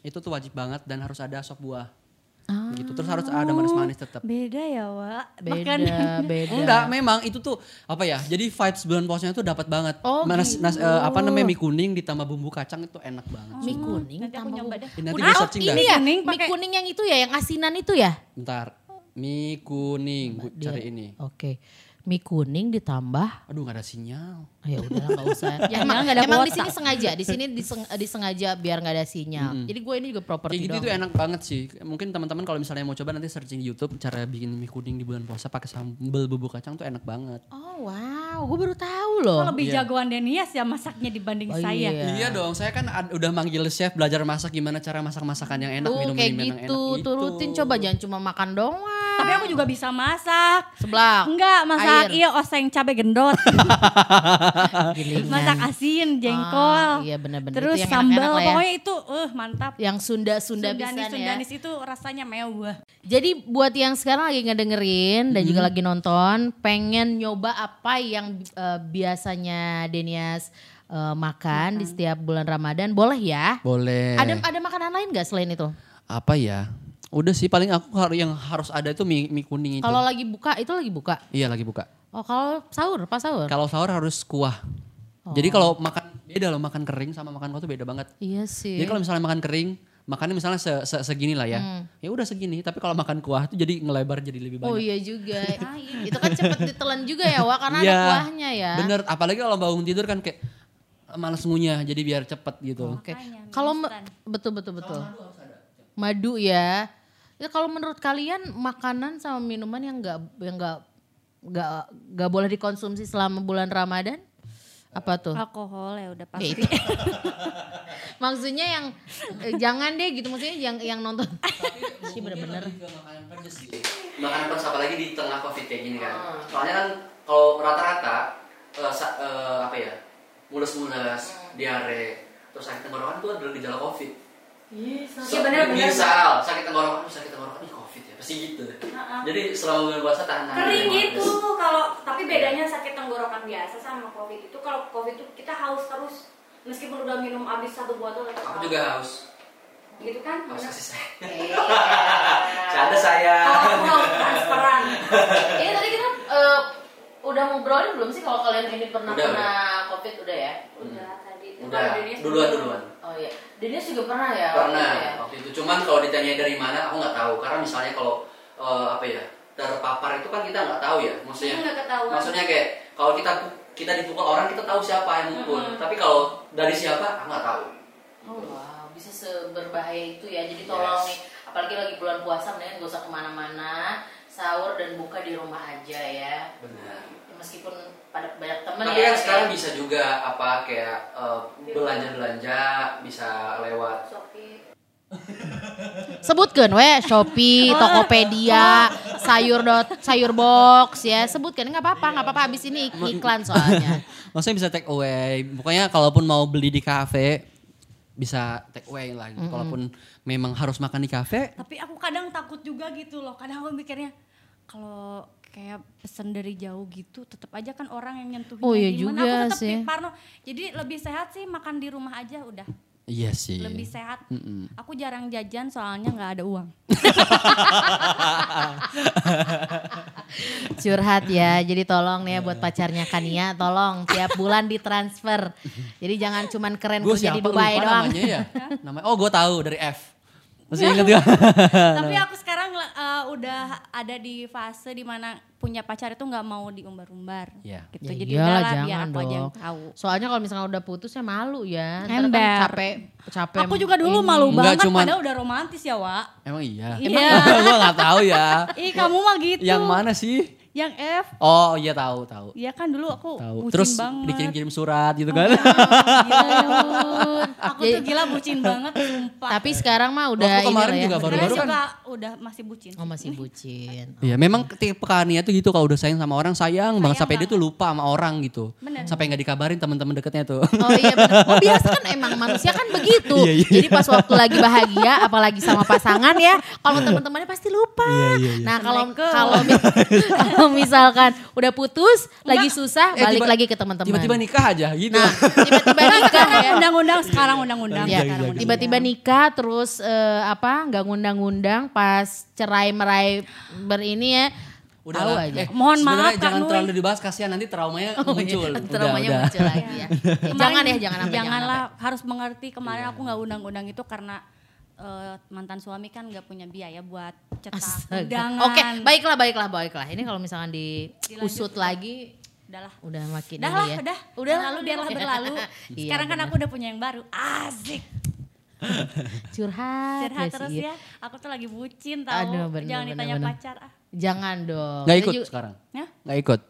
Itu tuh wajib banget dan harus ada sop buah. Ah. Gitu. Terus harus ada manis-manis tetap. beda ya wa Beda, Makan- beda. Enggak, memang itu tuh apa ya? Jadi vibes bulan puasanya tuh dapat banget. Oh, Nas- nas- eh, apa namanya mie kuning ditambah bumbu kacang itu enak banget. Mie kuning Nanti aku tambah nyoba bumbu. deh. Eh, nanti oh, ini dah. ya, Kuning mie kuning yang itu ya, yang asinan itu ya? Bentar. Mie kuning, gue cari ini. Oke. Mie kuning ditambah Aduh nggak ada sinyal. Ah, ya udahlah nggak usah. Jangan <laughs> emang ada emang di sini sengaja, di sini diseng- disengaja biar nggak ada sinyal. Jadi gue ini juga properti Kayak gitu doang. tuh enak banget sih. Mungkin teman-teman kalau misalnya mau coba nanti searching di YouTube cara bikin mie kuning di bulan puasa pakai sambal bubuk kacang tuh enak banget. Oh wow, gue baru tahu loh. Kok lebih Iya. jagoan Denias ya masaknya dibanding Oh, saya. iya. Iya dong, saya kan ad- udah manggil chef belajar masak gimana cara masak masakan yang enak, Tuh minum kayak minuman yang gitu, enak. turutin coba jangan cuma makan doang. Tapi aku juga bisa masak. Sebelah. Enggak, masak Air. iya oseng cabai gendot. <laughs> Gilingan. masak asin, jengkol. Ah, iya benar-benar. Terus Itu sambal, ya. pokoknya itu uh mantap. Yang Sunda-Sunda Sundanis, bisa ya. Sundanis itu rasanya mewah. Jadi buat yang sekarang lagi ngedengerin dan Hmm. juga lagi nonton, pengen nyoba apa yang eh, biasanya Denias eh, makan di setiap bulan Ramadan, boleh ya? Boleh. Ada ada makanan lain gak selain itu? apa ya? Udah sih paling aku yang harus ada itu mie, mie kuning itu. Kalau lagi buka itu lagi buka. Iya lagi buka. Oh kalau sahur, pas sahur? Kalau sahur harus kuah. Oh. Jadi kalau makan beda loh makan kering sama makan kuah tuh beda banget. Iya sih. Jadi kalau misalnya makan kering, makannya misalnya se- se- segini lah ya. Ya udah segini, tapi kalau makan kuah tuh jadi ngelebar jadi lebih Oh banyak. iya juga. Ah, iya. itu kan cepet ditelan juga ya Wak karena ada Iya, kuahnya ya. Bener, apalagi kalau bangun tidur kan kayak eh, males ngunyah jadi biar cepet gitu. Oke. Makanya, mie Kalau betul betul betul. Madu ya. Ya kalau menurut kalian makanan sama minuman yang enggak yang enggak gak, gak boleh dikonsumsi selama bulan Ramadan? Apa tuh? Alkohol ya udah Ya, pasti. itu. <laughs> Maksudnya yang eh, jangan deh gitu maksudnya yang yang nonton. <laughs> Sih bener-bener. makanan pedas gitu. Makanan apalagi di tengah covid kayak gini kan. Hmm. Soalnya kan kalau rata-rata eh, sa- eh, apa ya mules-mules, Hmm. diare, terus sakit tenggorokan itu adalah gejala covid. Iya So, bener, bener. Misal sakit tenggorokan, "Aduh, sakit tenggorokan pasti gitu. Jadi selama bulan puasa tahan kering gitu kalau tapi bedanya sakit tenggorokan biasa sama covid itu kalau covid itu kita haus terus meskipun udah minum habis satu botol tetap Aku haus. juga haus. gitu kan Haus kasih saya. Iya. <laughs> Canda saya. kalau transparan <laughs> Ini tadi kita eh, udah ngobrolin belum sih kalau kalian ini pernah Udah, kena covid udah ya? udah tadi Udah, Dennis duluan duluan. Oh iya. Dennis juga pernah ya? Pernah waktu itu ya? waktu itu. Cuman kalau ditanya dari mana, aku nggak tahu. Karena misalnya kalau eh, apa ya terpapar itu kan kita nggak tahu ya. Maksudnya, Hmm, nggak ketahuan. maksudnya kayak kalau kita kita dipukul orang kita tahu siapa yang mukul. Tapi kalau dari siapa, aku nggak tahu. Oh wow, bisa seberbahaya itu ya. Jadi tolong Yes. nih, apalagi lagi bulan puasa, mendingan gak usah ke mana-mana, sahur dan buka di rumah aja ya. Benar. Meskipun pada banyak temen Tapi ya. kan sekarang bisa juga apa kayak eh, belanja-belanja bisa lewat. Shopee. <laughs> Sebutkan we Shopee, Tokopedia, sayur dot sayur box ya. Sebutkan nggak apa-apa, nggak apa-apa habis ini ik- iklan soalnya. <laughs> Maksudnya bisa take away. Pokoknya kalaupun mau beli di kafe bisa take away lah. gitu. Kalaupun memang harus makan di kafe, Tapi aku kadang takut juga gitu loh. Kadang aku mikirnya kalau kayak pesen dari jauh gitu tetap aja kan orang yang nyentuhin Oh, iya gimana juga aku tetap sih. parno. Jadi lebih sehat sih makan di rumah aja udah. iya sih. Lebih sehat. Mm-mm. Aku jarang jajan soalnya nggak ada uang. <laughs> Curhat ya. Jadi tolong nih ya buat pacarnya Kania, tolong tiap bulan ditransfer. Jadi jangan cuman keren Gue kerja di Dubai doang. namanya ya? Namanya, oh gue tahu dari F. Masih inget <laughs> gak? Tapi aku sekarang uh, udah ada di fase di mana punya pacar itu nggak mau diumbar-umbar. Iya. Gitu. Ya Jadi iyalah, udahlah biar jangan aku aja yang dong. tahu. Soalnya kalau misalnya udah putus ya malu ya. Kan Ember. capek, capek. Aku juga dulu ini. malu Enggak, banget cuman- padahal udah romantis ya, Wak. Emang iya? Iya. <laughs> gue gak tahu ya. Ih, kamu mah gitu. Yang mana sih? Yang F. Oh iya tahu tahu. Iya kan dulu aku Tahu. bucin Terus banget. dikirim-kirim surat gitu kan. Gila, <laughs> aku tuh gila bucin <laughs> banget sumpah. Tapi sekarang mah udah Waktu kemarin ini ya. juga Sebenarnya baru-baru kan. juga udah masih bucin. Oh masih bucin. <laughs> Iya memang tipe Kania tuh gitu kalau udah sayang sama orang sayang, banget sampai dia tuh lupa sama orang gitu. Bener. Sampai nggak dikabarin teman-teman deketnya tuh. Oh iya bener. Oh biasa kan emang manusia kan begitu. Iya, iya. Jadi pas waktu lagi bahagia apalagi sama pasangan ya, kalau teman-temannya pasti lupa. Iya, Nah, kalau kalau kalau misalkan udah putus, lagi susah, Eh, balik tiba- lagi ke teman-teman. Tiba-tiba nikah aja gitu. Nah, tiba-tiba <laughs> nikah ya. Undang-undang sekarang undang-undang. Ya, tiba-tiba nikah terus eh, apa nggak ngundang-ngundang pas cerai merai berini ya Udah tahu lah. aja. Eh, Mohon maaf, Kak jangan Nuy. terlalu dibahas kasihan nanti traumanya <laughs> muncul. Iya, Udah, traumanya udah. muncul lagi ya. Jangan ya, jangan sampai Janganlah jangan harus mengerti kemarin aku nggak undang-undang itu karena eh, mantan suami kan nggak punya biaya buat cetak undangan. Oke, baiklah, baiklah, baiklah. Ini kalau misalkan diusut lagi, Udahlah. udah makin Udah ini lah, ya. udah. Udah Udah lalu biarlah berlalu. <laughs> Iya, Sekarang kan bener. aku udah punya yang baru. Asik. <laughs> Curhat, Curhat ya terus sih. ya. Aku tuh lagi bucin tahu. Aduh, bener, Jangan bener, ditanya bener. pacar ah. Jangan dong. Nggak ikut juga- sekarang. Ya? Nggak ikut.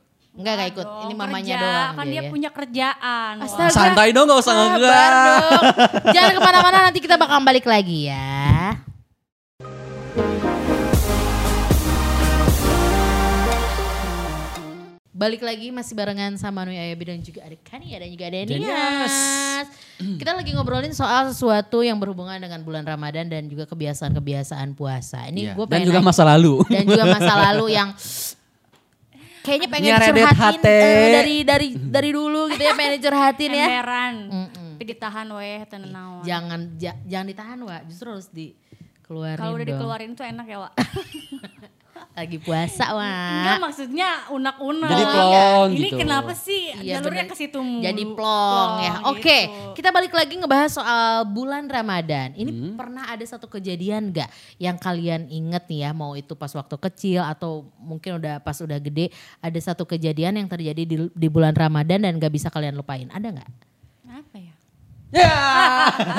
Enggak, enggak ikut. Dong, Ini mamanya kerja. doang Kan dia dia ya. punya kerjaan. Astaga. Santai dong gak usah dong. Jangan ke mana-mana nanti kita bakal balik lagi ya. Balik lagi masih barengan sama Nui Ayabi dan juga ada Kania dan juga ada Nias. Kita lagi ngobrolin soal sesuatu yang berhubungan dengan bulan Ramadan dan juga kebiasaan-kebiasaan puasa. Ini Iya. gue Dan pengen juga nanya- masa lalu. dan juga masa lalu yang kayaknya pengen curhatin eh, dari dari dari dulu gitu ya pengen curhatin ya. Emberan. Tapi ditahan weh tenawan. Jangan ja- jangan ditahan Wak, justru harus dikeluarin Kalau udah dong. dikeluarin tuh enak ya, Wak. <laughs> Lagi puasa Enggak Wak. maksudnya unak-unak. Jadi plong Ini gitu. kenapa sih Iya, jalurnya ke situ? Jadi plong ya. Oke, gitu. kita balik lagi ngebahas soal bulan Ramadan. Ini pernah ada satu kejadian gak yang kalian inget nih ya, mau itu pas waktu kecil atau mungkin udah pas udah gede, ada satu kejadian yang terjadi di, di bulan Ramadan dan gak bisa kalian lupain. Ada nggak? Apa ya? Ya.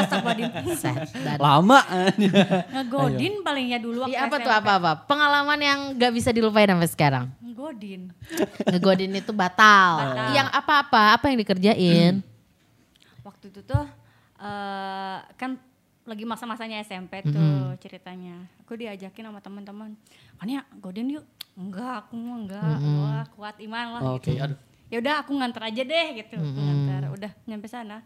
Astagfirullahaladzim. Dan- Lama. Ngegodin paling ya dulu waktu Iya apa SMP. tuh apa-apa? Pengalaman yang gak bisa dilupain sampai sekarang. Ngegodin ngegodin. Itu batal. Batal. Yang apa-apa, apa yang dikerjain? <clears throat> Waktu itu tuh eh kan lagi masa-masanya SMP tuh ceritanya. Aku diajakin sama teman-teman. Ya godin yuk. Enggak, aku mah enggak. Wah, kuat iman lah Oke, gitu. aduh. Ya udah aku nganter aja deh gitu. Aku nganter. Udah nyampe sana.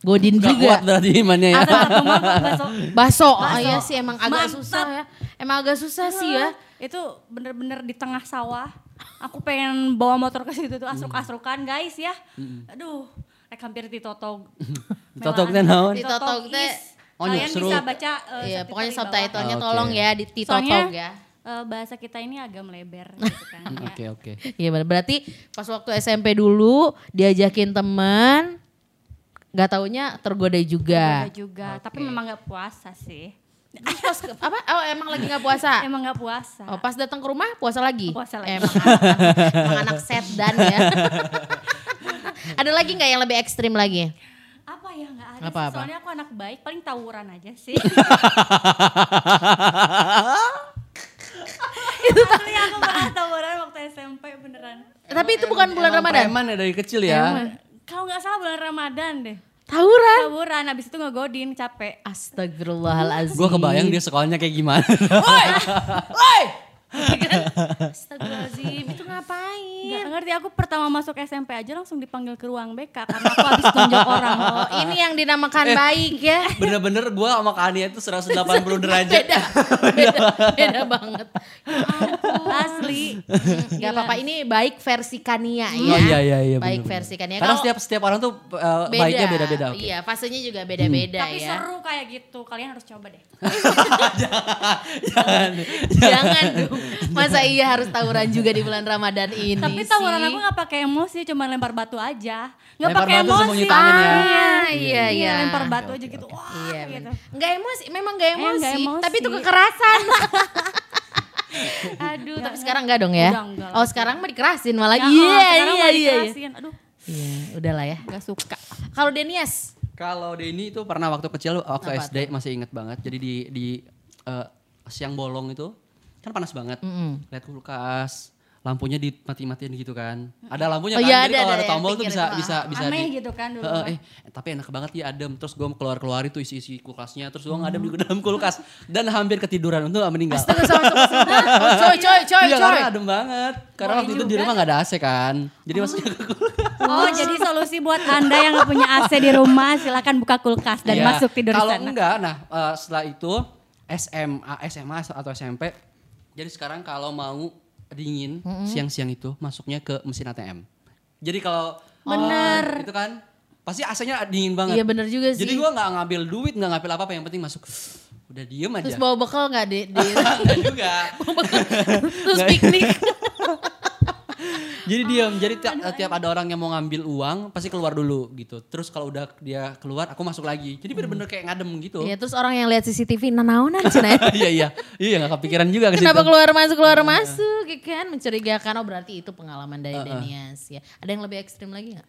Godin Gak kuat juga. berarti imannya ya. Ada satu mangkok bakso. Baso, oh, Baso. iya sih emang agak Mantap. susah ya. Emang agak susah sih ya. Itu bener-bener di tengah sawah. Aku pengen bawa motor ke situ tuh asruk-asrukan guys ya. Aduh, rek hampir ditotog. Ditotognya <laughs> naon? Ditotog teh. Oh, Kalian bisa baca eh, Iya, pokoknya subtitlenya tolong ya di Soalnya ditotog ya. eh, bahasa kita ini agak melebar <laughs> gitu kan. ya. Oke, oke. Iya berarti pas waktu SMP dulu diajakin teman nggak taunya tergoda juga. Ada juga, tapi Oke. memang nggak puasa sih. Pas <laughs> apa? Oh emang lagi nggak puasa? Emang nggak puasa. Oh pas datang ke rumah puasa lagi? Puasa lagi. Emang anak, emang anak set dan ya. <laughs> Ada lagi nggak yang lebih ekstrim lagi? Apa ya nggak ada Apa, sih. apa? Soalnya aku anak baik, paling tawuran aja sih. <laughs> itu Asli aku pernah tawuran waktu SMP beneran. Tapi itu bukan bulan Emang Ramadan. Preman ya dari kecil ya. Kalau nggak salah bulan Ramadan deh. Tawuran. Tawuran, abis itu ngegodin capek. Astagfirullahalazim. Gue kebayang dia sekolahnya kayak gimana. Woi! <laughs> Astagfirullahaladzim, itu ngapain? Gak ngerti aku pertama masuk SMP aja langsung dipanggil ke ruang BK karena aku habis tunjuk orang. Oh, ini yang dinamakan baik ya. Bener-bener gue sama Kak Ania itu 180 <laughs> derajat. Beda, beda, beda banget. Asli. Gak apa-apa, ini baik versi Kania ya. Oh iya iya iya. Baik bener-bener. versi Kania. Karena setiap setiap orang tuh uh, beda, baiknya beda-beda. oke. Iya, fasenya juga beda-beda Tapi ya. seru kayak gitu. Kalian harus coba deh. <laughs> Jangan. Jangan dong. Masa iya harus tawuran juga di bulan Ramadan ini Tapi tawuran aku gak pakai emosi, cuma lempar batu aja. Gak Lempar pakai batu emosi. sembunyi tangan ya. Ah, iya, iya. lempar batu aja gitu. Wah, Iya, gitu. Nggak emosi, memang nggak Eh, emosi, nggak emosi. tapi itu kekerasan. <laughs> Aduh, tapi sekarang enggak dong ya? Udah enggak oh, sekarang mah dikerasin malah. Ya, Iya, oh, sekarang iya, iya, iya. dikerasin. Aduh, Iya, udahlah ya. gak suka. Kalau Denias, Kalau Denny itu pernah waktu kecil waktu Apa SD masih inget banget. Jadi di di eh, siang bolong itu kan panas banget. Lihat kulkas, lampunya dimati-matiin gitu kan. Ada lampunya Oh kan. iya, Jadi kalau ada ada tombol tuh bisa itu, bisa bisa Aneh di- gitu kan dulu. Heeh, eh, tapi enak banget ya adem. Terus gue keluar-keluar itu isi-isi kulkasnya. Terus gue ngadem juga dalam kulkas. Dan hampir ketiduran. Untuk gak meninggal. astaga sama sama <laughs> Oh, coy, coy, coy, Iya coy. karena adem banget. Karena waktu itu di rumah gak ada AC kan. Jadi maksudnya ke kulkas. Oh, jadi solusi buat Anda yang gak punya AC di rumah, silakan buka kulkas dan Iya. masuk tidur di Kalau sana. enggak, nah eh, setelah itu SMA, SMA atau SMP. Jadi sekarang kalau mau dingin siang-siang itu masuknya ke mesin ATM. Jadi kalau Bener. oh, itu kan pasti AC-nya dingin banget. Iya bener juga sih. Jadi gua nggak ngambil duit, nggak ngambil apa-apa, yang penting masuk. Udah diem aja. Terus bawa bekal nggak di, di <laughs> juga. <laughs> terus piknik? <laughs> Jadi diem. Jadi tiap, tiap ada orang yang mau ngambil uang pasti keluar dulu gitu. Terus kalau udah dia keluar, aku masuk lagi. Jadi bener-bener kayak ngadem gitu. Iya, terus orang yang lihat CCTV nanaonan cina ya. <laughs> Iya iya. Iya nggak kepikiran juga ke situ. Kenapa keluar masuk keluar masuk ya kan mencurigakan oh berarti itu pengalaman dari Denias ya. Ada yang lebih ekstrim lagi nggak?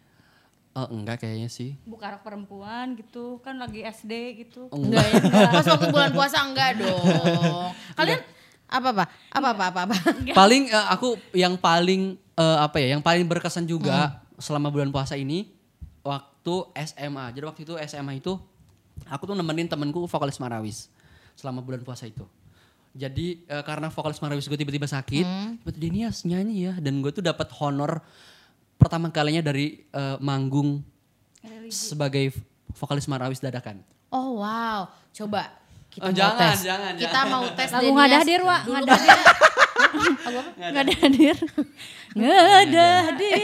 Oh enggak kayaknya sih. Buka rok perempuan gitu, kan lagi SD gitu. Enggak ya. Pas waktu bulan puasa enggak dong. Kalian apa apa? Apa apa apa apa? paling eh, aku yang paling eh, apa ya, yang paling berkesan juga selama bulan puasa ini waktu SMA. Jadi waktu itu SMA itu aku tuh nemenin temenku vokalis Marawis selama bulan puasa itu. Jadi eh, karena vokalis Marawis gue tiba-tiba sakit, tiba-tiba Denias nyanyi ya dan gue tuh dapat honor pertama kalinya dari eh, manggung sebagai vokalis Marawis dadakan. Oh wow, coba kita Oh, mau jangan, tes. jangan, kita jangan. mau tes Lagu Denias. nggak ada hadir, Wak. Dulu Nggak ada hadir. Nggak ada hadir.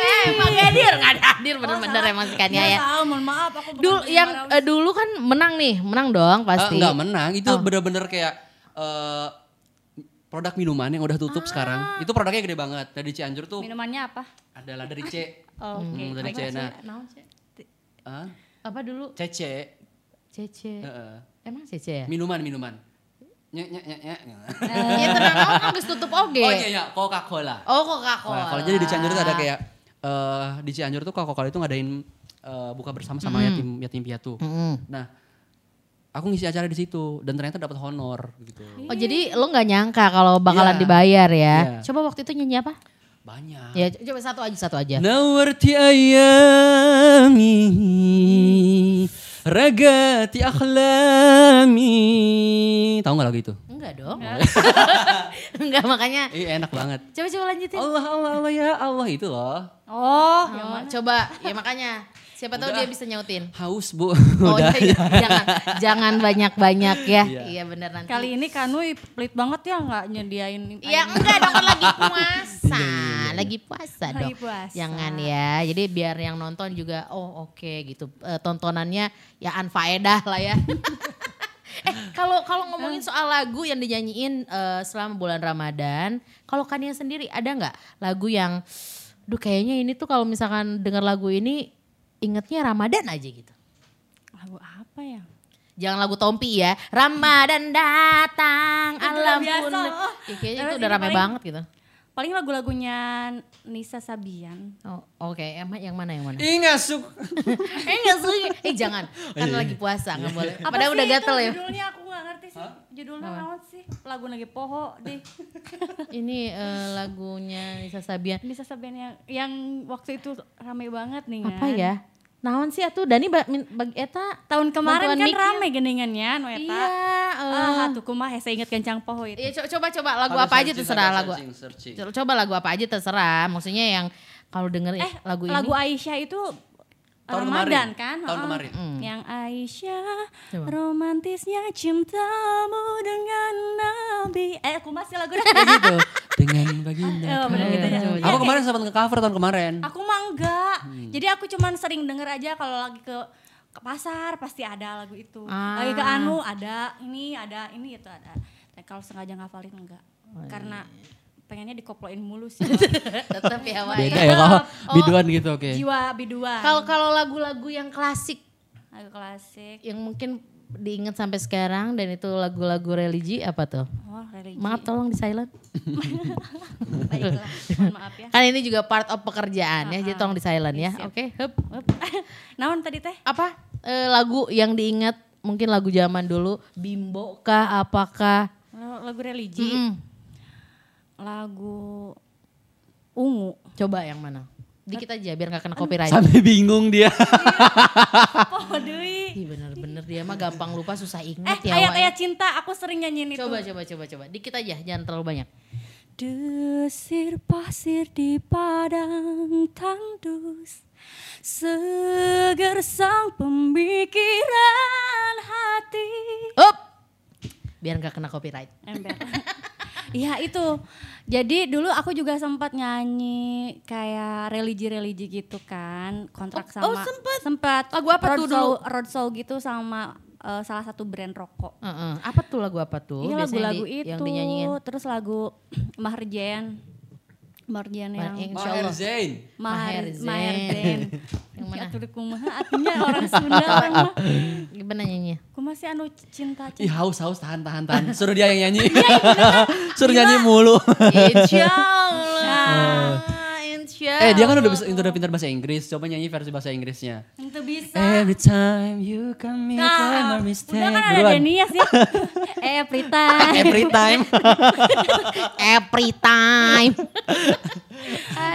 Eh, emang nggak hadir, nggak ada hadir bener-bener emang si Kania ya. Tahu, mohon maaf aku Dulu yang eh, dulu kan menang nih, menang dong Eh, pasti. enggak menang, itu Oh. bener-bener kayak eh, produk minuman yang udah tutup Ah. sekarang. Itu produknya gede banget. Dari Cianjur tuh Minumannya apa? adalah dari C. Oh, Oke. Hmm, dari Apa C. Nah, ah, Apa dulu? CC. Cece. Heeh. Emang Cece ya? Minuman, minuman nyek nyek nyek nyek. Ya tenang oh, kan geus tutup oge. Oh iya iya, Coca-Cola. Oh Coca-Cola. Coca-Cola. Jadi di Cianjur itu ada kayak uh, di Cianjur tuh Coca-Cola itu ngadain uh, buka bersama sama mm. yatim yatim piatu. Mm. Nah, aku ngisi acara di situ dan ternyata dapat honor gitu. Oh jadi lo nggak nyangka kalau bakalan yeah. dibayar ya? Yeah. Coba waktu itu nyanyi apa? Banyak. Ya coba satu aja satu aja. Nawarti ayami Ragati akhlami. Tahu gak lagu itu? Enggak dong. Enggak <laughs> makanya. Iya enak banget. Coba coba lanjutin. Allah Allah Allah ya Allah itu loh. Oh, oh. Ya, coba ya makanya siapa tahu dia bisa nyautin. Haus bu. Oh <laughs> Udah. iya, iya. jangan jangan banyak-banyak ya. Iya. Iya benar nanti. kali ini Kanui pelit banget ya nggak nyediain Iya enggak dong kan lagi <laughs> puasa. lagi puasa Lagi dong. puasa. Jangan ya. Jadi biar yang nonton juga oh oke gitu. Eh, tontonannya ya anfaedah lah ya. <laughs> eh kalau kalau ngomongin soal lagu yang dinyanyiin eh, selama bulan Ramadan, kalau Kania sendiri ada nggak lagu yang duh kayaknya ini tuh kalau misalkan dengar lagu ini ingetnya Ramadan aja gitu. Lagu apa ya? Jangan lagu Tompi ya. Ramadan datang, alam pun. oh. Ya, kayaknya itu udah paling- banget gitu. Paling lagu-lagunya Nisa Sabian. Oh, oke. Emang yang mana yang mana? Ih ngasuk. <laughs> eh enggak suka. Eh jangan. Kan iya. lagi puasa, enggak boleh. Apa Padahal sih udah gatel ya. Judulnya aku nggak ngerti sih. Judulnya naon sih? Lagu lagi poho deh. <laughs> Ini eh, lagunya Nisa Sabian. Nisa Sabian yang yang waktu itu rame banget nih kan. Apa ya? Naon sih atuh Dani ba, min- bag eta Tahun kemarin kan rame geningannya nu eta. Iya, eh. Ah, tuh kumaha saya inget kencang poho itu. Iya, co- coba coba lagu Ada apa aja searching, terserah ada lagu. searching, searching. Co- Coba lagu apa aja terserah. Maksudnya yang kalau denger Eh, lagu ini lagu Aisyah itu Tahun Ramadan kemarin. kan? Tahun Heeh. kemarin. Yang Aisyah Coba. romantisnya cintamu dengan Nabi. Eh, aku masih lagu <laughs> gitu. Dengan baginda. Oh, bener gitu ya. Coba, Aku kemarin sempat nge-cover tahun kemarin. Aku mah enggak. Hmm. Jadi aku cuman sering denger aja kalau lagi ke ke pasar pasti ada lagu itu. Ah. Lagi ke Anu ada, ini ada, ini itu ada. Tapi kalau sengaja ngafalin enggak. Oh, iya. Karena pengennya dikoploin mulu sih. <laughs> tetap ya Wak. Beda ya kalau biduan gitu oke. Jiwa biduan. Kalau kalau lagu-lagu yang klasik lagu klasik. yang mungkin diingat sampai sekarang dan itu lagu-lagu religi apa tuh? Oh, religi. Maaf tolong di silent. <laughs> Baiklah. Mohon maaf ya. Kan ini juga part of pekerjaan ya, jadi tolong di silent ya. Oke, hup. Up. <laughs> Naon tadi teh? Apa eh, lagu yang diingat mungkin lagu zaman dulu Bimbo kah apakah? Lagu religi. Mm-mm. Lagu ungu. Coba yang mana? Dikit aja biar nggak kena copyright. Sampai bingung dia. Oh, deui. Ih bener-bener dia mah gampang lupa susah Eh, ingat ya. Wak, ya. ayat-ayat cinta aku sering nyanyiin itu. Coba coba coba coba. Dikit aja, jangan terlalu banyak. Desir pasir di padang tandus Seger sang pemikiran hati Up. Biar nggak kena copyright. Ember <laughs> Iya itu Jadi dulu aku juga sempat nyanyi Kayak religi-religi gitu kan Kontrak Oh, oh, sama sempet? Sempat Lagu apa tuh roadshow, dulu? Roadshow gitu sama eh, salah satu brand rokok Heeh. Apa tuh lagu apa tuh? Iya lagu-lagu di- itu yang dinyanyiin. Terus lagu yang <clears throat> Yang- Maher. Zain. Maher Maher Zain. Maher Yang mana? Atuh kumaha artinya orang Sunda mah. <laughs> Gimana nyanyinya? Kumaha sih anu cinta Ih cinta. haus haus tahan tahan tahan. Suruh dia yang nyanyi. Iya, <laughs> Suruh nyanyi mulu. Insya Allah. Insya eh dia kan udah bisa udah pintar bahasa Inggris. Coba nyanyi versi bahasa Inggrisnya. Itu bisa. Every time you come here, Nah, my mistake. udah kan ada. Denia sih. <laughs> Every time. Every time. <laughs> Every time.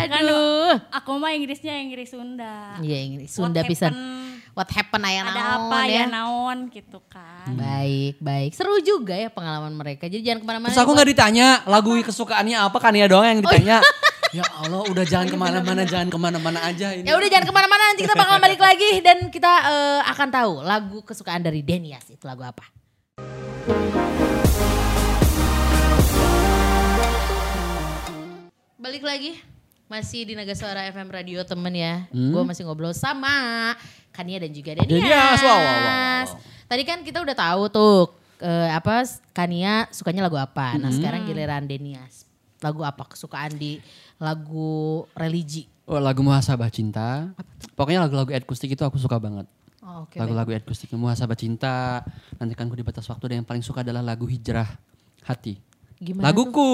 Aduh. Aku mah Inggrisnya Inggris Sunda. Iya Inggris Sunda What pisan. happen, What happen aya Ada naon apa ya naon gitu kan. Baik, baik. Seru juga ya pengalaman mereka. Jadi jangan ke mana-mana. Terus aku ya, nggak ditanya lagu kesukaannya apa kan ya doang yang Oh, ditanya. iya. Ya Allah udah jangan ke mana-mana jangan ke mana-mana aja ini. Ya udah jangan ke mana-mana nanti kita bakal balik lagi dan kita eh, akan tahu lagu kesukaan dari Denias itu lagu apa. Balik lagi masih di Naga Suara FM Radio temen ya. Gue masih ngobrol sama Kania dan juga Denias. Denias, wow, wow, wow, wow. Tadi kan kita udah tahu tuh eh, apa Kania sukanya lagu apa. Nah sekarang giliran Denias. Lagu apa kesukaan di lagu religi? Oh, lagu Muhasabah Cinta. Pokoknya lagu-lagu akustik itu aku suka banget. Oh, Oke. Lagu-lagu akustik Muhasabah Cinta. Nanti kan ku di batas waktu dan yang paling suka adalah lagu Hijrah Hati. Gimana Laguku.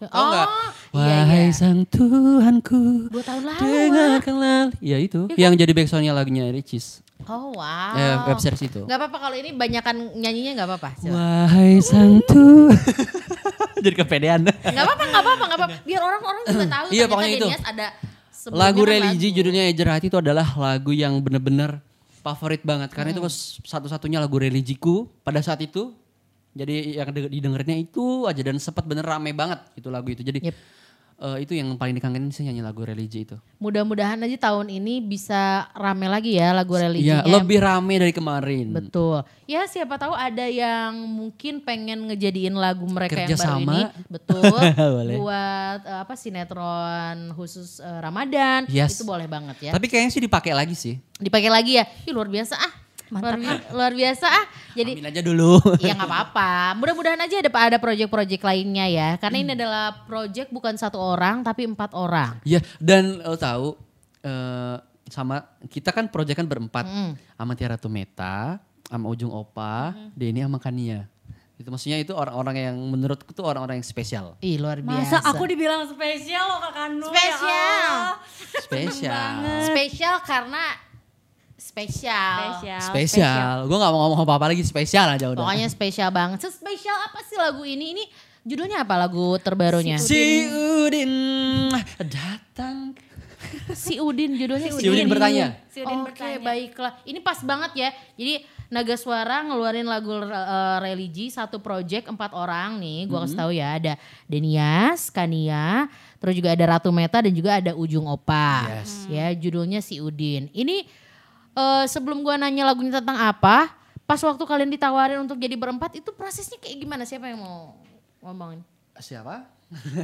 Tahu Oh, nggak? iya, Wahai iya. sang Tuhanku. Dua tahun lalu. Dengarkanlah. Ya itu. Yang jadi backsoundnya lagunya Ricis. Oh wow. Eh, web series itu. Gak apa-apa kalau ini banyakan nyanyinya gak apa-apa. Wahai sang Tuhan. <laughs> Jadi kepedean. Gak apa-apa, gak apa-apa, gak apa-apa. Biar orang-orang juga tahu Iya, ternyata pokoknya itu. Denias ada lagu religi lagu. judulnya Ejer Hati itu adalah lagu yang bener-bener favorit banget karena Hmm. itu satu-satunya lagu religiku pada saat itu. Jadi yang de- didengerinnya itu aja dan sempat bener rame banget itu lagu itu. Jadi Yep. Eh, itu yang paling dikangenin sih nyanyi lagu religi itu. Mudah-mudahan aja tahun ini bisa rame lagi ya lagu religinya. Iya, lebih rame dari kemarin. Betul. Ya siapa tahu ada yang mungkin pengen ngejadiin lagu mereka yang baru Kerjasama. ini. Betul. <laughs> Buat eh, apa sinetron khusus eh, Ramadan. Yes. Itu boleh banget ya. Tapi kayaknya sih dipakai lagi sih. Dipakai lagi ya. Ih luar biasa ah. Luar, bi- luar biasa ah. Jadi Amin aja dulu. <laughs> ya nggak apa-apa. Mudah-mudahan aja ada ada project-project lainnya ya. Karena ini adalah project bukan satu orang tapi empat orang. Iya, dan lo tahu eh, sama kita kan proyek kan berempat. Sama Tiara Tumeta, sama Ujung Opa, Denny sama Kania. Itu maksudnya itu orang-orang yang menurutku tuh orang-orang yang spesial. Ih luar biasa. Masa aku dibilang spesial loh Kak Kanu. ya Spesial. Allah. Spesial. spesial karena spesial. Spesial. Spesial. Gue gak mau ngomong apa-apa lagi, spesial aja udah. Pokoknya spesial banget. Spesial apa sih lagu ini? Ini judulnya apa lagu terbarunya? Si Udin datang. Si Udin judulnya Si Udin bertanya. Si Udin Oke bertanya. baiklah. Ini pas banget ya. Jadi Naga Suara ngeluarin lagu eh, religi satu project empat orang nih. Gua kasih tahu ya ada Denias, Kania, terus juga ada Ratu Meta dan juga ada Ujung Opa. Yes. Ya judulnya si Udin. Ini eh, sebelum gua nanya lagunya tentang apa, pas waktu kalian ditawarin untuk jadi berempat itu prosesnya kayak gimana? Siapa yang mau ngomongin? Siapa?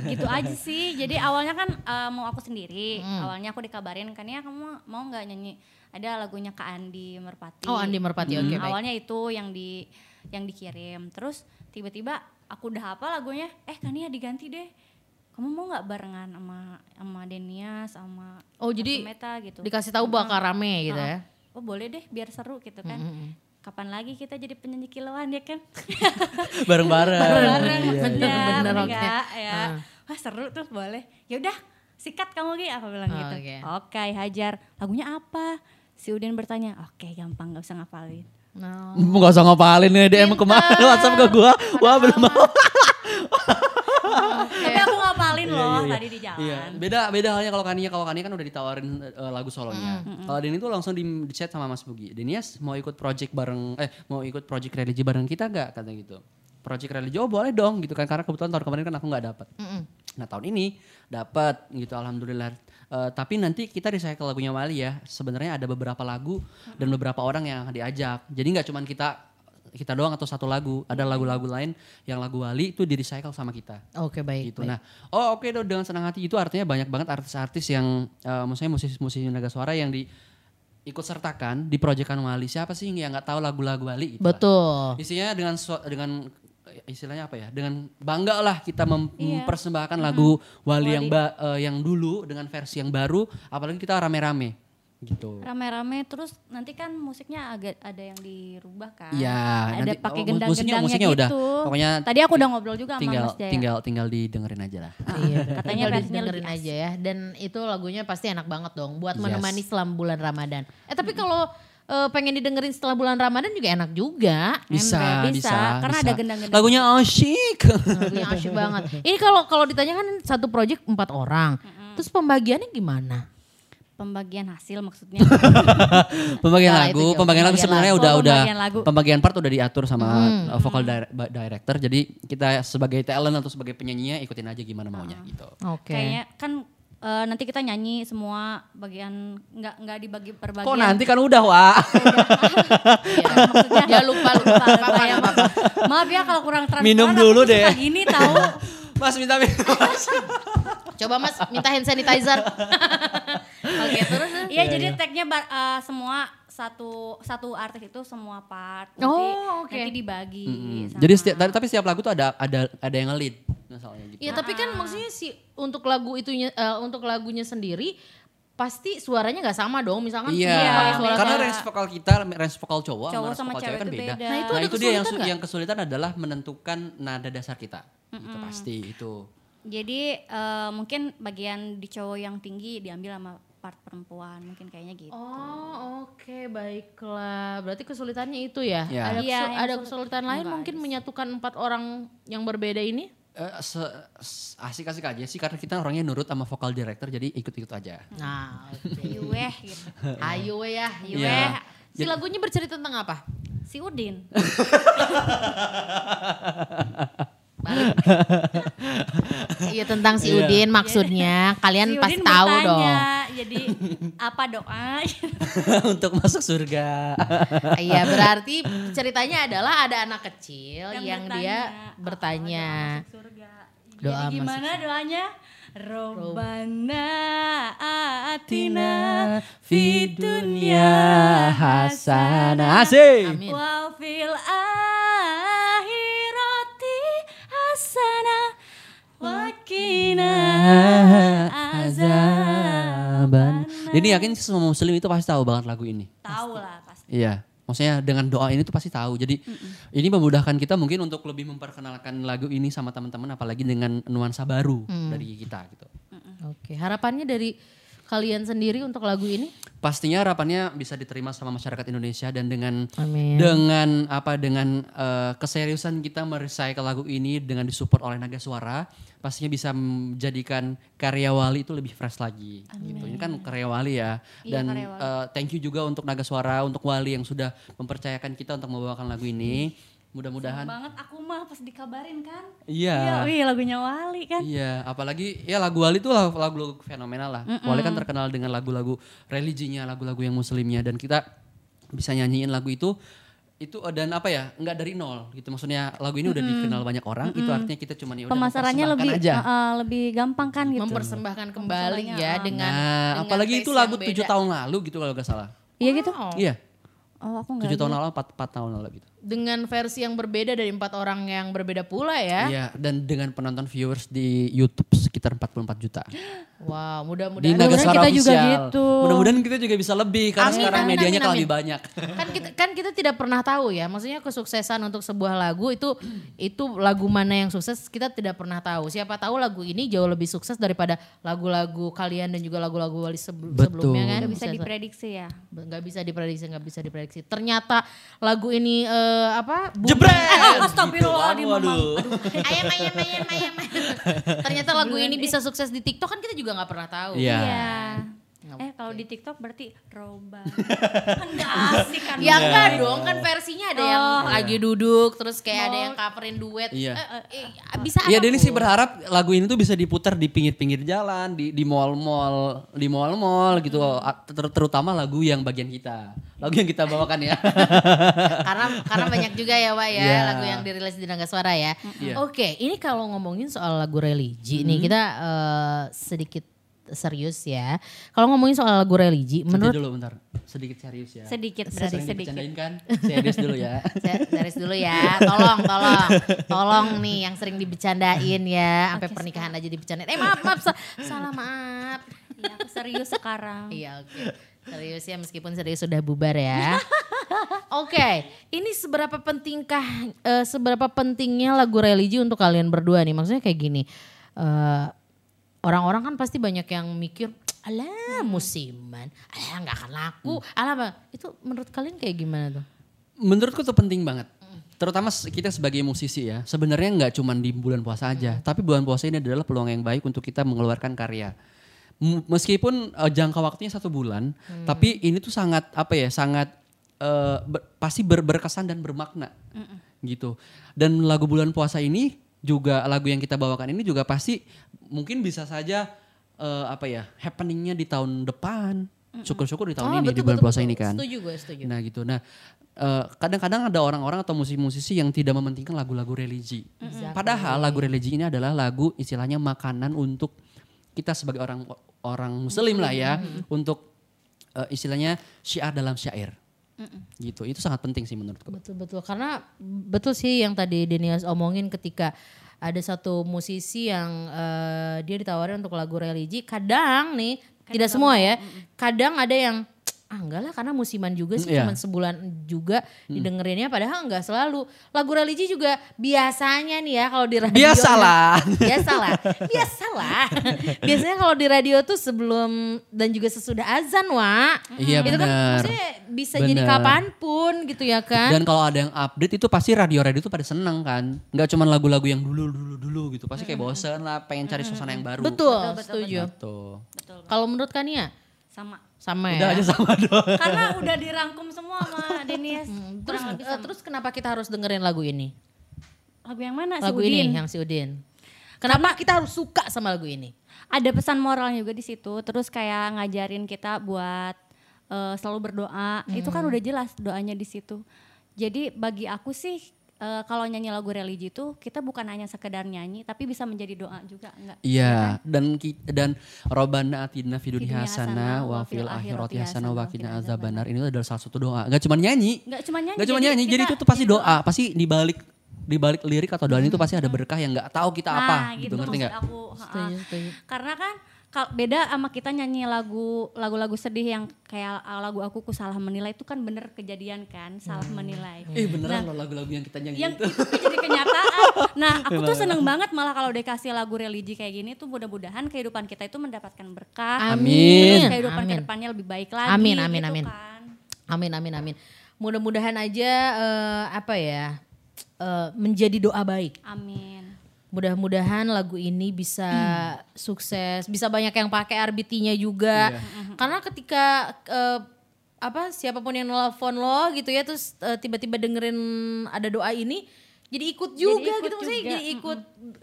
gitu aja sih. Jadi awalnya kan eh, mau aku sendiri. Awalnya aku dikabarin kan ya kamu mau nggak nyanyi ada lagunya Kak Andi Merpati. Oh Andi Merpati, oke Hmm, baik. Awalnya itu yang di yang dikirim. Terus tiba-tiba aku udah hafal lagunya. Eh Kania diganti deh. Kamu mau nggak barengan sama sama Denias sama Oh jadi Meta gitu. dikasih tahu bakal rame gitu ya? Oh boleh deh biar seru gitu kan. Kapan lagi kita jadi penyanyi kilauan ya kan? <laughs> Bareng-bareng. bareng Iya, bener, ya, bener, nggak? ya Ah. wah seru tuh boleh ya udah sikat kamu Gi aku bilang Oh, gitu oke. oke hajar lagunya apa si Udin bertanya oke gampang nggak usah ngapalin No. Gak usah ngapalin nih DM kemarin <laughs> WhatsApp ke gue. Wah belum mau. <laughs> tapi aku ngapalin loh tadi di jalan Iya, beda beda halnya kalau Kania kalau Kania kan udah ditawarin eh, lagu solonya. Kalau Denny tuh langsung di, di chat sama Mas Bugi. Denias mau ikut project bareng eh mau ikut project religi bareng kita gak kata gitu. Project religi oh boleh dong gitu kan karena kebetulan tahun kemarin kan aku nggak dapat. Nah tahun ini dapat gitu alhamdulillah. Eh, tapi nanti kita recycle lagunya Wali ya. Sebenarnya ada beberapa lagu dan beberapa orang yang diajak. Jadi nggak cuman kita kita doang atau satu lagu, ada lagu-lagu lain yang lagu Wali itu di recycle sama kita Oke baik. gitu. baik. Nah, oh oke dong dengan senang hati itu artinya banyak banget artis-artis yang eh, maksudnya musisi-musisi naga suara yang di ikut sertakan di proyekan Wali. Siapa sih yang nggak tahu lagu-lagu Wali? gitu lah. Betul. Isinya dengan dengan istilahnya apa ya? Dengan bangga lah kita mem- Iya. mempersembahkan lagu Wali, yang ba- eh, yang dulu dengan versi yang baru, apalagi kita rame-rame gitu. rame-rame terus nanti kan musiknya agak ada yang dirubah kan Iya, ada nanti- pakai oh, gendang-gendangnya musiknya- musiknya gitu udah. Pokoknya tadi aku udah ngobrol juga tinggal sama Mas Jaya tinggal tinggal didengerin aja lah. Iya, katanya tinggal versinya dengerin lebih aja ya. Dan itu lagunya pasti enak banget dong buat Yes. menemani selama bulan Ramadan. Eh tapi kalau eh, pengen didengerin setelah bulan Ramadan juga enak juga. Bisa, bisa, Bisa, karena bisa. ada gendang-gendang. Lagunya asyik. Lagunya asyik banget. Ini kalau kalau ditanya kan satu project empat orang. Terus pembagiannya gimana? Pembagian hasil maksudnya <laughs> pembagian Nah, lagu, pembagian lagu sebenarnya lagu. udah Oh, udah pembagian lagu. pembagian part udah diatur sama Hmm. uh, vokal dir- ba- director. Jadi kita sebagai talent atau sebagai penyanyinya ikutin aja gimana maunya gitu. Oke. kayaknya kan eh, nanti kita nyanyi semua bagian nggak nggak dibagi per bagian Kok nanti kan udah, Wak. Iya. <laughs> Ya lupa lupa lupa, lupa, ya, lupa. maaf ya kalau kurang transparan Minum aku dulu tuh suka deh. gini tahu <laughs> Mas minta minum. Coba Mas minta hand sanitizer. <laughs> Oke, terus Iya jadi tagnya ba- eh, semua satu satu artis itu semua part nanti, Oh, oke. nanti dibagi. sama- Jadi setiap tapi setiap lagu tuh ada ada ada yang nge-lead misalnya gitu. Iya, tapi kan maksudnya si untuk lagu itunya eh, untuk lagunya sendiri pasti suaranya nggak sama dong. Misalkan Iya, suara karena sama. range vokal kita, range vokal cowok, Cowok sama vokal cewek cewek kan beda. beda. Nah, itu Nah ada itu dia yang yang kesulitan adalah menentukan nada dasar kita. Itu pasti itu. Jadi eh, mungkin bagian di cowok yang tinggi diambil sama part perempuan mungkin kayaknya gitu. Oh oke baiklah. Berarti kesulitannya itu ya? Ya. Ada, Iya, kesu- yang ada sulit- kesulitan lain mungkin menyatukan empat orang yang berbeda ini? Eh, se- s- asik-asik aja sih karena kita orangnya nurut sama vokal director jadi ikut-ikut aja. Nah oke. Yueh gitu. <laughs> Ayo ya. Yueh. Iya. Si lagunya bercerita tentang apa? Si Udin. <laughs> Iya tentang si Iya. Udin maksudnya. <laughs> Kalian si pasti Udin tahu bertanya, dong. Jadi apa doa? Untuk masuk surga. Iya berarti ceritanya adalah ada anak kecil yang, Yang dia bertanya, bertanya. "Apa doa masuk surga?" Doa Jadi gimana doanya? Robbana atina fi dunya hasanah. Asik. Wa fil akhirati hasanah wa qina azaban. Jadi yakin semua muslim itu pasti tahu banget lagu ini. Tahu lah pasti. Iya. Maksudnya dengan doa ini tuh pasti tahu. Jadi ini memudahkan kita mungkin untuk lebih memperkenalkan lagu ini sama teman-teman apalagi dengan nuansa baru dari kita gitu. Oke harapannya dari kalian sendiri untuk lagu ini? Pastinya harapannya bisa diterima sama masyarakat Indonesia dan dengan Amin. dengan apa dengan eh, keseriusan kita merecycle lagu ini dengan disupport oleh Naga Suara pastinya bisa menjadikan karya Wali itu lebih fresh lagi gitu. Ini kan karya Wali ya Iya, dan Wali. eh, thank you juga untuk Naga Suara untuk Wali yang sudah mempercayakan kita untuk membawakan lagu ini. Mudah-mudahan banget aku mah pas dikabarin kan. Iya. wih lagunya Wali kan. Iya, apalagi ya lagu Wali itu lagu- lagu-lagu fenomenal lah. Wali kan terkenal dengan lagu-lagu religinya, lagu-lagu yang muslimnya dan kita bisa nyanyiin lagu itu itu eh, dan apa ya nggak dari nol gitu maksudnya lagu ini udah dikenal banyak orang itu artinya kita cuma ya udah Pemasarannya lebih aja. uh, uh, lebih gampang kan gitu. Mempersembahkan kembali ya dengan nah dengan apalagi itu lagu tujuh tahun lalu gitu kalau nggak salah Iya gitu. Wow. iya Oh aku enggak. tujuh tahun lalu empat empat tahun lalu gitu Dengan versi yang berbeda dari empat orang yang berbeda pula ya. iya dan dengan penonton viewers di YouTube sekitar 44 juta Wow, mudah-mudahan Suara kita juga Official. gitu. mudah-mudahan kita juga bisa lebih karena Amin, sekarang amin, medianya amin, amin. lebih banyak kan kita kan kita tidak pernah tahu ya maksudnya kesuksesan untuk sebuah lagu itu itu lagu mana yang sukses kita tidak pernah tahu siapa tahu lagu ini jauh lebih sukses daripada lagu-lagu kalian dan juga lagu-lagu wali Betul. sebelumnya kan Nggak bisa diprediksi ya. nggak bisa diprediksi nggak bisa diprediksi ternyata lagu ini eh, apa bu- Jebret! <laughs> Oh, astagfirullahaladzim, Gitu kan, waduh. ayam ayam ayam ayam <laughs> ternyata lagu ini bisa sukses di TikTok kan kita juga nggak pernah tahu. Iya. Iya. Eh kalau di TikTok berarti roba. <laughs> kan nggak asik kan. Ya enggak dong, kan versinya ada yang Oh. lagi duduk, terus kayak ada yang coverin duet. Iya. Eh, eh, eh, bisa Iya, Deni sih berharap lagu ini tuh bisa diputar di pinggir-pinggir jalan, di di mall-mall, di mall-mall gitu. A- ter- terutama lagu yang bagian kita. Lagu yang kita bawakan ya. <laughs> karena karena banyak juga ya Wak ya Iya. lagu yang dirilis di Naga Suara ya. Iya. Oke, ini kalau ngomongin soal lagu religi nih kita eh, sedikit serius ya. Kalau ngomongin soal lagu religi, Nanti menurut dulu bentar. Sedikit serius ya. Sedikit berarti sedikit. kan? Serius dulu ya. <laughs> Saya serius dulu ya, tolong, tolong, tolong nih yang sering dibecandain ya, sampai pernikahan aja dibecandain. Eh maaf, maaf, sa- salah maaf. Iya, aku serius sekarang. Iya oke. Serius ya meskipun serius sudah bubar ya. <laughs> Oke, ini seberapa pentingkah eh, seberapa pentingnya lagu religi untuk kalian berdua nih? Maksudnya kayak gini. eh, orang-orang kan pasti banyak yang mikir, "Alah, musiman. Alah nggak akan laku." Alah, apa? Itu menurut kalian kayak gimana tuh? Menurutku tuh penting banget. Terutama kita sebagai musisi ya. Sebenarnya nggak cuma di bulan puasa aja. Tapi bulan puasa ini adalah peluang yang baik untuk kita mengeluarkan karya. Meskipun eh, jangka waktunya satu bulan. Tapi ini tuh sangat apa ya, sangat eh, ber- pasti ber- berkesan dan bermakna. Gitu. Dan lagu bulan puasa ini juga lagu yang kita bawakan ini juga pasti mungkin bisa saja eh, apa ya, happeningnya di tahun depan. Syukur-syukur di tahun Oh, ini di betul, bulan betul, puasa betul. ini kan. Setuju gue, setuju. Nah gitu. Nah eh, kadang-kadang ada orang-orang atau musisi-musisi yang tidak mementingkan lagu-lagu religi. Padahal lagu religi ini adalah lagu istilahnya makanan untuk kita sebagai orang orang muslim lah ya untuk eh, istilahnya syiar dalam syair. Gitu. Itu sangat penting sih menurutku. Betul betul karena betul sih yang tadi Denias omongin ketika ada satu musisi yang eh, dia ditawarin untuk lagu religi kadang nih tidak semua ya kadang ada yang ah enggak lah karena musiman juga sih Mm, iya. cuman sebulan juga didengerinnya padahal enggak selalu. Lagu religi juga biasanya nih ya kalau di radio. <laughs> <laughs> Biasalah. Biasalah. Biasalah. <laughs> Biasanya kalau di radio tuh sebelum dan juga sesudah azan, Wak. Iya, Itu kan benar. maksudnya bisa jadi Benar. kapan pun gitu ya kan. Dan kalau ada yang update itu pasti radio-radio itu pada seneng kan. Nggak cuma lagu-lagu yang dulu dulu dulu gitu. Pasti kayak bosen lah, pengen cari suasana yang baru. Betul, setuju. Gitu. Kalau menurut Kania sama sama Udah ya. aja sama <laughs> doang. karena udah dirangkum semua sama Denies Terus kurang lebih eh, sama. terus kenapa kita harus dengerin lagu ini? lagu yang mana Lagu si Udin ini yang si Udin. Kenapa kita harus suka sama lagu ini? ada pesan moral juga di situ terus kayak ngajarin kita buat eh, selalu berdoa itu kan udah jelas doanya di situ jadi bagi aku sih eh, kalau nyanyi lagu religi itu kita bukan hanya sekedar nyanyi tapi bisa menjadi doa juga enggak Iya, dan ki- dan Robana atina fid dunya Fid dunya hasanah wa fil akhirati hasanah wa qina azabannar. Ini adalah salah satu doa. Enggak cuma nyanyi. Enggak cuma nyanyi. Enggak cuma nyanyi, jadi itu kita tuh pasti jadi doa. Pasti di balik di balik lirik atau doa itu pasti ada berkah yang nggak tahu kita Nah, apa gitu, gitu, ngerti nggak? aku. Karena kan beda sama kita nyanyi lagu lagu-lagu sedih yang kayak ah, lagu aku ku salah menilai itu kan bener kejadian kan salah menilai. Eh beneran loh lagu-lagu yang kita nyanyi yang itu. itu jadi kenyataan. Nah, <laughs> aku tuh seneng banget malah kalau dikasih lagu religi kayak gini tuh mudah-mudahan kehidupan kita itu mendapatkan berkah. Amin. Terus kehidupan Amin. ke depannya lebih baik lagi. Amin, amin, gitu amin. kan. Amin amin amin. Mudah-mudahan aja eh, apa ya eh, menjadi doa baik. Amin. Mudah-mudahan lagu ini bisa sukses, bisa banyak yang pakai RBT-nya juga. Karena ketika eh, apa siapa pun yang nelfon lo gitu ya terus eh, tiba-tiba dengerin ada doa ini jadi ikut juga ikut gitu maksudnya juga. jadi ikut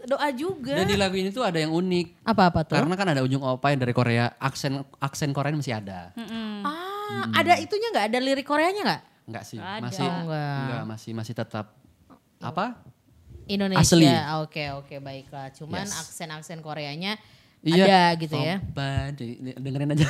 doa juga. Dan di lagu ini tuh ada yang unik. Apa-apa tuh? Karena kan ada ujung opai dari Korea, aksen aksen Korea masih ada. Ah, ada itunya nggak? Ada lirik Koreanya nggak? Enggak sih, Nggak ada. masih Oh, enggak. enggak, masih masih tetap apa? Indonesia. Asli. Oke oke baiklah. Cuman Yes. aksen-aksen Koreanya Iya. ada gitu ya. Opa, dengerin aja.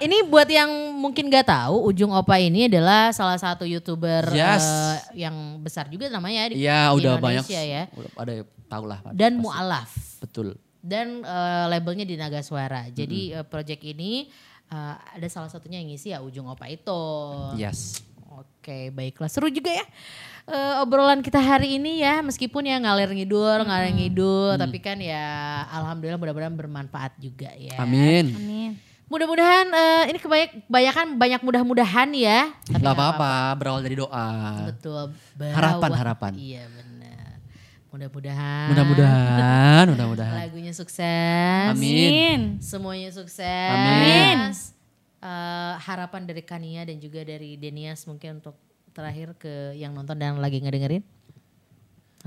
ini buat yang mungkin gak tahu, Ujung Opa ini adalah salah satu youtuber Yes. eh, yang besar juga namanya di, Iya, di udah banyak. Indonesia ya. Udah ada tau lah. Dan pasti. mualaf Betul. dan eh, labelnya di Naga Suara. Jadi eh, project ini eh, ada salah satunya yang ngisi ya Ujung Opa itu. Yes. Oke, baiklah. Seru juga ya eh, obrolan kita hari ini ya. Meskipun ya ngalir ngidul, ngalir ngidul, tapi kan ya alhamdulillah mudah-mudahan bermanfaat juga ya. Amin. Amin. Mudah-mudahan eh, ini kebanyak kebanyakan banyak mudah-mudahan ya. Tapi Gak apa-apa, berawal dari doa. Betul. Harapan, berawal- harapan. Iya benar. Mudah-mudahan. Mudah-mudahan, mudah-mudahan. Lagunya sukses. Amin. Semuanya sukses. Amin. Eh, harapan dari Kania dan juga dari Denias mungkin untuk terakhir ke yang nonton dan lagi ngedengerin.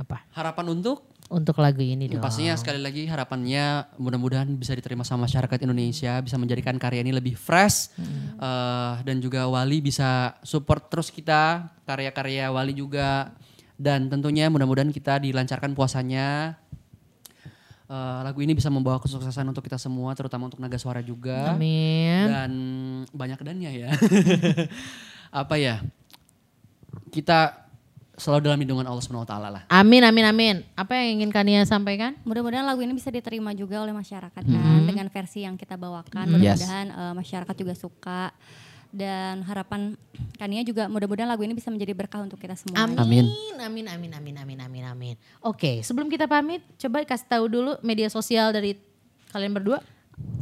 Apa? Harapan untuk Untuk lagu ini dong. pastinya sekali lagi harapannya mudah-mudahan bisa diterima sama masyarakat Indonesia, bisa menjadikan karya ini lebih fresh eh, dan juga Wali bisa support terus kita karya-karya Wali juga dan tentunya mudah-mudahan kita dilancarkan puasanya. Eh, lagu ini bisa membawa kesuksesan untuk kita semua, terutama untuk Naga Suara juga. Amin. dan banyak dannya ya. <laughs> Apa ya? Kita selalu dalam lindungan Allah Subhanahu wa taala lah. Amin, amin, amin. Apa yang ingin Kania sampaikan? Mudah-mudahan lagu ini bisa diterima juga oleh masyarakat kan Mm-hmm. dengan versi yang kita bawakan. Yes. Mudah-mudahan eh, masyarakat juga suka dan harapan Kania juga mudah-mudahan lagu ini bisa menjadi berkah untuk kita semua. Amin. Amin, amin, amin, amin, amin, amin. Oke, sebelum kita pamit, coba kasih tahu dulu media sosial dari kalian berdua.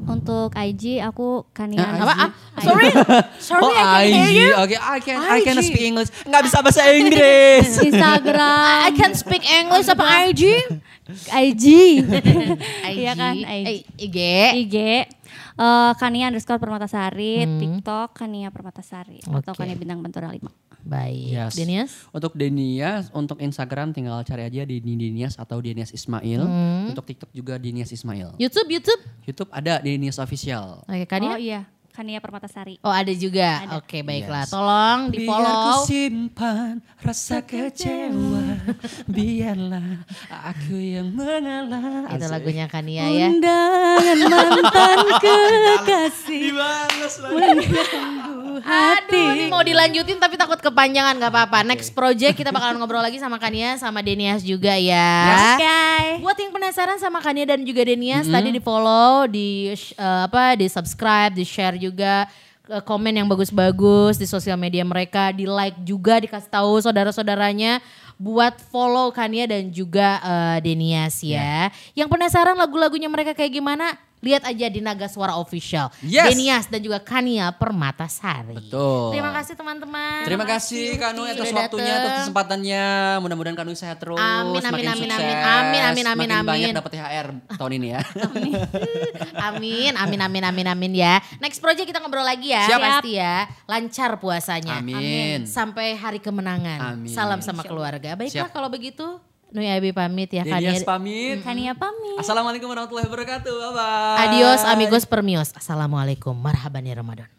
Untuk IG aku Kania. Ah, Apa? Ah, sorry, <laughs> sorry, oh, I can hear IG. you. Oke, I can I can IG. speak English. Nggak bisa bahasa Inggris. <laughs> Instagram. I can speak English apa IG? IG. IG, Iya kan, eh, IG. IG. eh, Kania underscore Permatasari, TikTok Kania Permatasari atau Oke. Kania Bintang Bentura 5. Baik. Yes. Denias? Untuk Denias, untuk Instagram tinggal cari aja di Denias atau Denias Ismail. Hmm. Untuk TikTok juga Denias Ismail. YouTube, YouTube. YouTube ada Denias Official. Oke, Oh Kania? iya, Kania Permatasari. Oh, ada juga. Oke, baiklah. Yes. Tolong di Biar ku follow. simpan rasa kecewa Biarlah aku yang mengalah Itu lagunya Kania ya. Undangan mantan <laughs> kekasih. Aduh, ini mau dilanjutin tapi takut kepanjangan nggak apa-apa. Next project kita bakalan ngobrol lagi sama Kania sama Denias juga ya. Oke. Buat yang penasaran sama Kania dan juga Denias tadi di follow, di eh, apa, di subscribe, di share juga eh, komen yang bagus-bagus di sosial media mereka, di like juga dikasih tahu saudara-saudaranya buat follow Kania dan juga eh, Denias ya. Yang penasaran lagu-lagunya mereka kayak gimana? Lihat aja di Naga Suara Official. Yes. Denias dan juga Kania Permatasari. Betul. Terima kasih teman-teman. Terima kasih Kanu atas waktunya, atas kesempatannya. Mudah-mudahan Kanu sehat terus. Amin, amin, amin, amin. Amin, amin, amin, makin banyak amin. dapat THR tahun ini ya. <laughs> Amin, amin, amin, amin, amin ya. Next project kita ngobrol lagi ya, Siap. pasti ya. Lancar puasanya. Amin. Sampai hari kemenangan. Amin. Salam sama keluarga. Baiklah kalau begitu, Nui Abi pamit ya Denias Kania. pamit. Kania pamit. Assalamualaikum warahmatullahi wabarakatuh. Bye bye. Adios amigos permios. Assalamualaikum. Marhaban ya Ramadan.